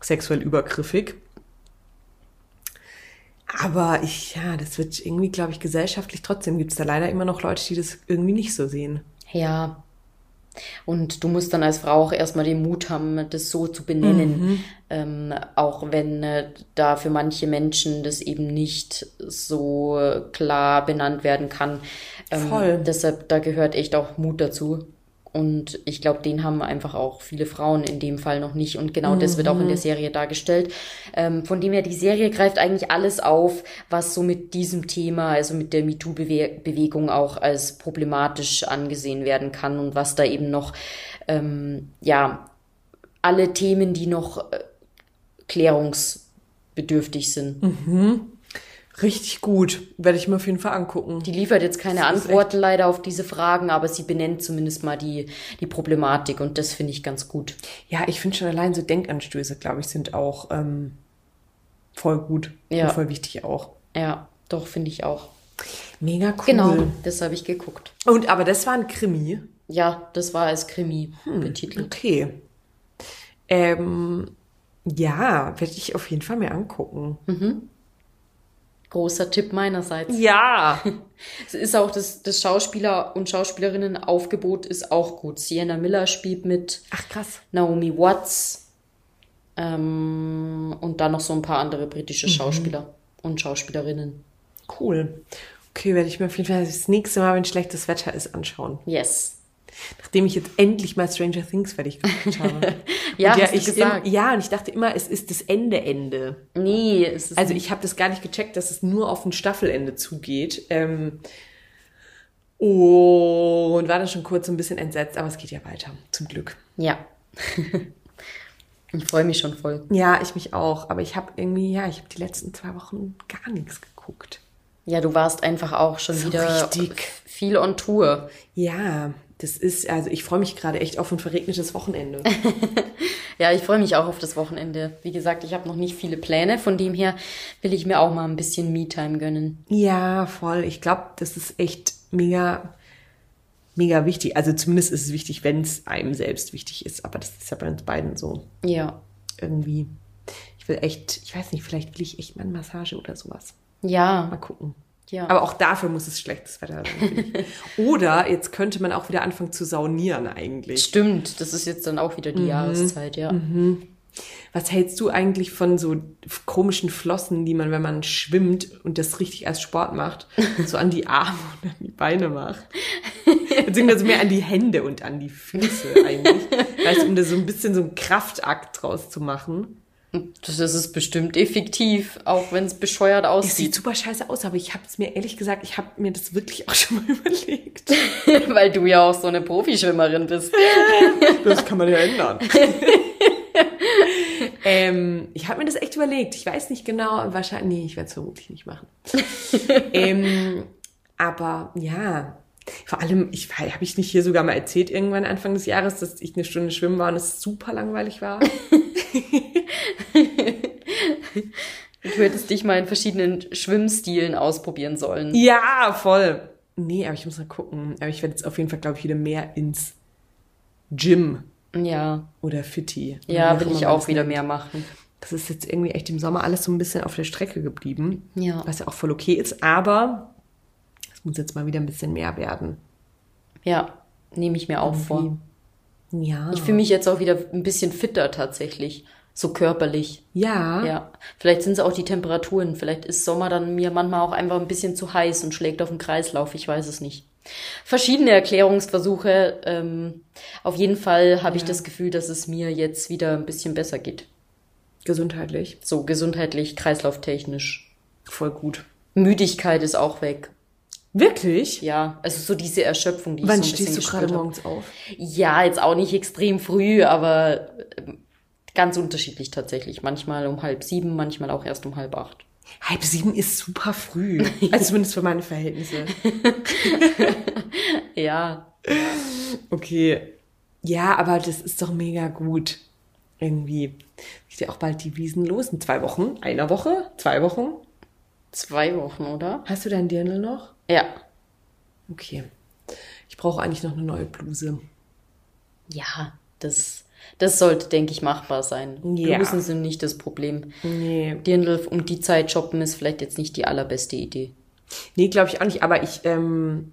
sexuell übergriffig. Aber ich, ja, das wird irgendwie, glaube ich, gesellschaftlich trotzdem gibt es da leider immer noch Leute, die das irgendwie nicht so sehen. Ja. Und du musst dann als Frau auch erstmal den Mut haben, das so zu benennen. Ähm, auch wenn äh, da für manche Menschen das eben nicht so klar benannt werden kann. Ähm, Voll. Deshalb, da gehört echt auch Mut dazu. Und ich glaube, den haben einfach auch viele Frauen in dem Fall noch nicht. Und genau das wird auch in der Serie dargestellt. Ähm, von dem her, die Serie greift eigentlich alles auf, was so mit diesem Thema, also mit der MeToo-Bewegung auch als problematisch angesehen werden kann und was da eben noch, ähm, ja, alle Themen, die noch äh, klärungsbedürftig sind. Richtig gut. Werde ich mir auf jeden Fall angucken. Die liefert jetzt keine Antworten leider auf diese Fragen, aber sie benennt zumindest mal die, die Problematik und das finde ich ganz gut. Ja, ich finde schon allein so Denkanstöße, glaube ich, sind auch ähm, voll gut Ja. und voll wichtig auch. Ja, doch, finde ich auch. Mega cool. Genau, das habe ich geguckt. Und aber das war ein Krimi. Ja, das war als Krimi betitelt. Okay. Ähm, ja, werde ich auf jeden Fall mir angucken. Großer Tipp meinerseits. Ja. Es ist auch das, das Schauspieler- und Schauspielerinnenaufgebot ist auch gut. Sienna Miller spielt mit, Ach krass. Naomi Watts ähm, und dann noch so ein paar andere britische Schauspieler und Schauspielerinnen. Cool. Okay, werde ich mir auf jeden Fall das nächste Mal, wenn schlechtes Wetter ist, anschauen. Yes. Nachdem ich jetzt endlich mal Stranger Things fertig geguckt habe. Ja, und du ich gesagt. Im, ja, und ich dachte immer, es ist das Ende Ende. Nee, es ist Also ich habe das gar nicht gecheckt, dass es nur auf ein Staffelende zugeht. Ähm, und war dann schon kurz so ein bisschen entsetzt, aber es geht ja weiter, zum Glück. Ja. ich freue mich schon voll. Ja, ich mich auch. Aber ich habe irgendwie, ja, ich habe die letzten zwei Wochen gar nichts geguckt. Ja, du warst einfach auch schon So wieder richtig. viel on Tour. Ja, das ist, also ich freue mich gerade echt auf ein verregnetes Wochenende. Ja, ich freue mich auch auf das Wochenende. Wie gesagt, ich habe noch nicht viele Pläne, von dem her will ich mir auch mal ein bisschen Me-Time gönnen. ja, voll. Ich glaube, das ist echt mega, mega wichtig. Also zumindest ist es wichtig, wenn es einem selbst wichtig ist. Aber das ist ja bei uns beiden so. Ja. irgendwie. Ich will echt, ich weiß nicht, vielleicht will ich echt mal eine Massage oder sowas. Mal Ja. gucken. Ja. Aber auch dafür muss es schlechtes Wetter sein. Oder jetzt könnte man auch wieder anfangen zu saunieren eigentlich. Stimmt, das ist jetzt dann auch wieder die Jahreszeit, ja. Was hältst du eigentlich von so komischen Flossen, die man, wenn man schwimmt und das richtig als Sport macht, so an die Arme und an die Beine macht? Beziehungsweise mehr an die Hände und an die Füße eigentlich. Weißt du, um da so ein bisschen so einen Kraftakt draus zu machen. Das ist bestimmt effektiv, auch wenn es bescheuert Es aussieht. sieht super scheiße aus, aber ich habe es mir ehrlich gesagt, ich habe mir das wirklich auch schon mal überlegt. Weil du ja auch so eine Profischwimmerin bist. Das kann man ja ändern. ähm, ich habe mir das echt überlegt. Ich weiß nicht genau, wahrscheinlich, nee, ich werde es vermutlich nicht machen. ähm, aber ja, vor allem, ich habe ich nicht hier sogar mal erzählt irgendwann Anfang des Jahres, dass ich eine Stunde schwimmen war und es super langweilig war. Du hättest dich mal in verschiedenen Schwimmstilen ausprobieren sollen. Ja, voll. Nee, aber ich muss mal gucken. Aber ich werde jetzt auf jeden Fall, glaube ich, wieder mehr ins Gym Ja. oder Fitti. Wie Ja, will ich auch wieder nennt. mehr machen. Das ist jetzt irgendwie echt im Sommer alles so ein bisschen auf der Strecke geblieben. Ja. Was ja auch voll okay ist, aber es muss jetzt mal wieder ein bisschen mehr werden. Ja, nehme ich mir auch vor. Ja. Ich fühle mich jetzt auch wieder ein bisschen fitter tatsächlich. So körperlich. ja. Ja. Vielleicht sind es auch die Temperaturen. Vielleicht ist Sommer dann mir manchmal auch einfach ein bisschen zu heiß und schlägt auf den Kreislauf. Ich weiß es nicht. Verschiedene Erklärungsversuche. Ähm, auf jeden Fall habe ich das Gefühl, dass es mir jetzt wieder ein bisschen besser geht. Gesundheitlich. So gesundheitlich, kreislauftechnisch. Voll gut. Müdigkeit ist auch weg. Wirklich? Ja, also so diese Erschöpfung, die Wann ich so ein stehst du bisschen gerade gespürt hab. morgens auf? Ja, jetzt auch nicht extrem früh, aber ähm, ganz unterschiedlich tatsächlich. Manchmal um halb sieben, manchmal auch erst um halb acht. Halb sieben ist super früh. Also zumindest für meine Verhältnisse. Ja, Okay. Ja, aber das ist doch mega gut. Irgendwie. Geht ja auch bald die Wiesen los. In zwei Wochen? Einer Woche? Zwei Wochen? zwei Wochen, oder? Hast du dein Dirndl noch? Ja. Okay. Ich brauche eigentlich noch eine neue Bluse. Ja, das, das sollte, denke ich, machbar sein. Ja. Blusen sind nicht das Problem. Nee. Dirndl um die Zeit shoppen ist vielleicht jetzt nicht die allerbeste Idee. Nee, glaube ich auch nicht. Aber ich, ähm,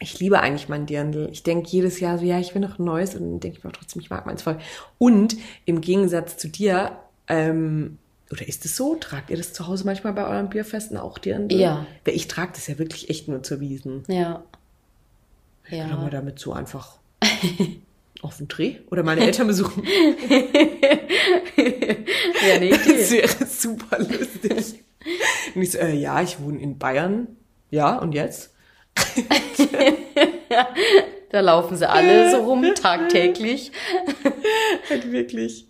ich liebe eigentlich mein Dirndl. Ich denke jedes Jahr so, ja, ich will noch ein neues. Und dann denke ich mir auch trotzdem, ich mag meins voll. Und im Gegensatz zu dir, ähm, oder ist es so? Tragt ihr das zu Hause manchmal bei euren Bierfesten auch Dirndl? Ja. Weil ich trage das ja wirklich echt nur zur Wiesen. Ja. Kann man Ja. damit so einfach auf den Dreh oder meine Eltern besuchen. Ja, nee, Das wäre super lustig. Und ich so, äh, ja, ich wohne in Bayern. Ja, und jetzt? Da laufen sie alle so rum, tagtäglich. Halt wirklich.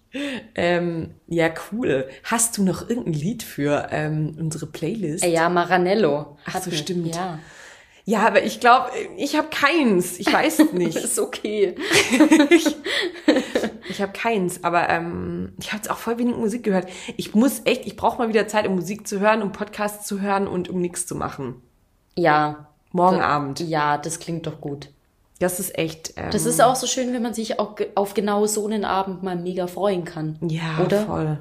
Ähm, ja, cool. Hast du noch irgendein Lied für ähm, unsere Playlist? Ja, Maranello. Ach so, stimmt. Ja, Ja, aber ich glaube, ich habe keins. Ich weiß es nicht. ist okay. Ich habe keins, aber ähm, ich habe jetzt auch voll wenig Musik gehört. Ich muss echt, ich brauche mal wieder Zeit, um Musik zu hören, um Podcasts zu hören und um nichts zu machen. Ja. Morgen Da- Abend. Ja, das klingt doch gut. Das ist echt. Ähm, Das ist auch so schön, wenn man sich auch auf genau so einen Abend mal mega freuen kann. Ja, Oder? voll.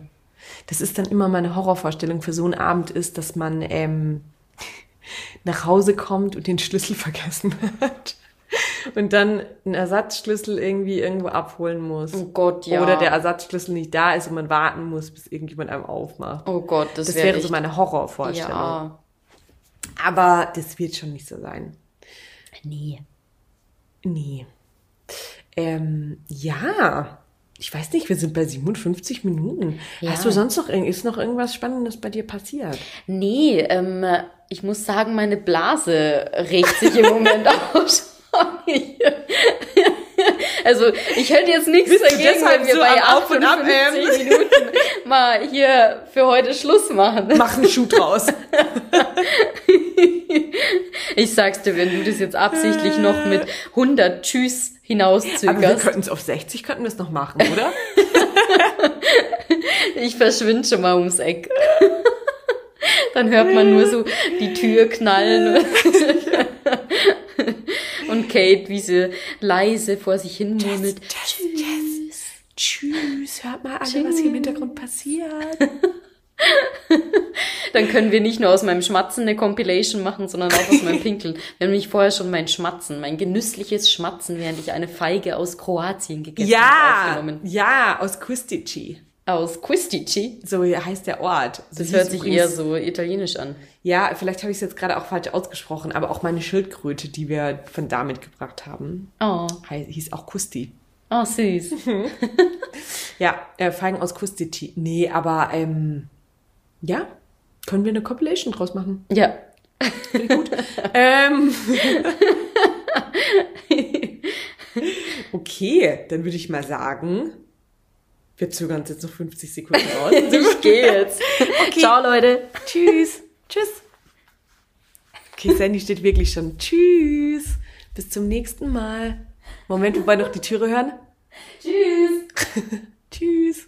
Das ist dann immer meine Horrorvorstellung für so einen Abend ist, dass man ähm, nach Hause kommt und den Schlüssel vergessen hat. Und dann einen Ersatzschlüssel irgendwie irgendwo abholen muss. Oh Gott, ja. Oder der Ersatzschlüssel nicht da ist und man warten muss, bis irgendjemand einem aufmacht. Oh Gott, das, das wär wäre echt- so meine Horrorvorstellung. Ja. Aber das wird schon nicht so sein. Nee. Nee. Ähm, ja. Ich weiß nicht, wir sind bei 57 Minuten. Ja. Hast du sonst noch, ist noch irgendwas Spannendes bei dir passiert? Nee, ähm, ich muss sagen, meine Blase regt sich im Moment auch schon. Also ich hätte jetzt nichts Bist dagegen, wenn wir so bei am Auf und Ab, 58 ähm? Minuten mal hier für heute Schluss machen. Mach einen Schuh draus. Ich sag's dir, wenn du das jetzt absichtlich noch mit 100 Tschüss Aber wir hinauszögerst, könnten es auf 60, könnten wir es noch machen, oder? ich verschwinde schon mal ums Eck. Dann hört man nur so die Tür knallen. Und Kate, wie sie leise vor sich hin murmelt. Tschüss, tschüss. Tschüss, hört mal alle, was hier im Hintergrund passiert. Dann können wir nicht nur aus meinem Schmatzen eine Compilation machen, sondern auch aus meinem Pinkeln. Wir haben nämlich vorher schon mein Schmatzen, mein genüssliches Schmatzen, während ich eine Feige aus Kroatien gegessen habe, Ja, aufgenommen. ja, aus Kustici. Aus Quistici. So heißt der Ort. So Das hört sich übrigens- eher so italienisch an. Ja, vielleicht habe ich es jetzt gerade auch falsch ausgesprochen, aber auch meine Schildkröte, die wir von da mitgebracht haben, Oh, hieß auch Kusti. oh süß. Ja, äh, Feigen aus Kustici. Nee, aber ähm, ja, können wir eine Compilation draus machen. Ja. ähm. okay, dann würde ich mal sagen, wir zögern uns jetzt noch 50 Sekunden raus. Ich gehe jetzt. Ciao, Leute. Tschüss. Tschüss. Okay, Sandy steht wirklich schon. Tschüss. Bis zum nächsten Mal. Moment, wobei noch die Türe hören. Tschüss. Tschüss.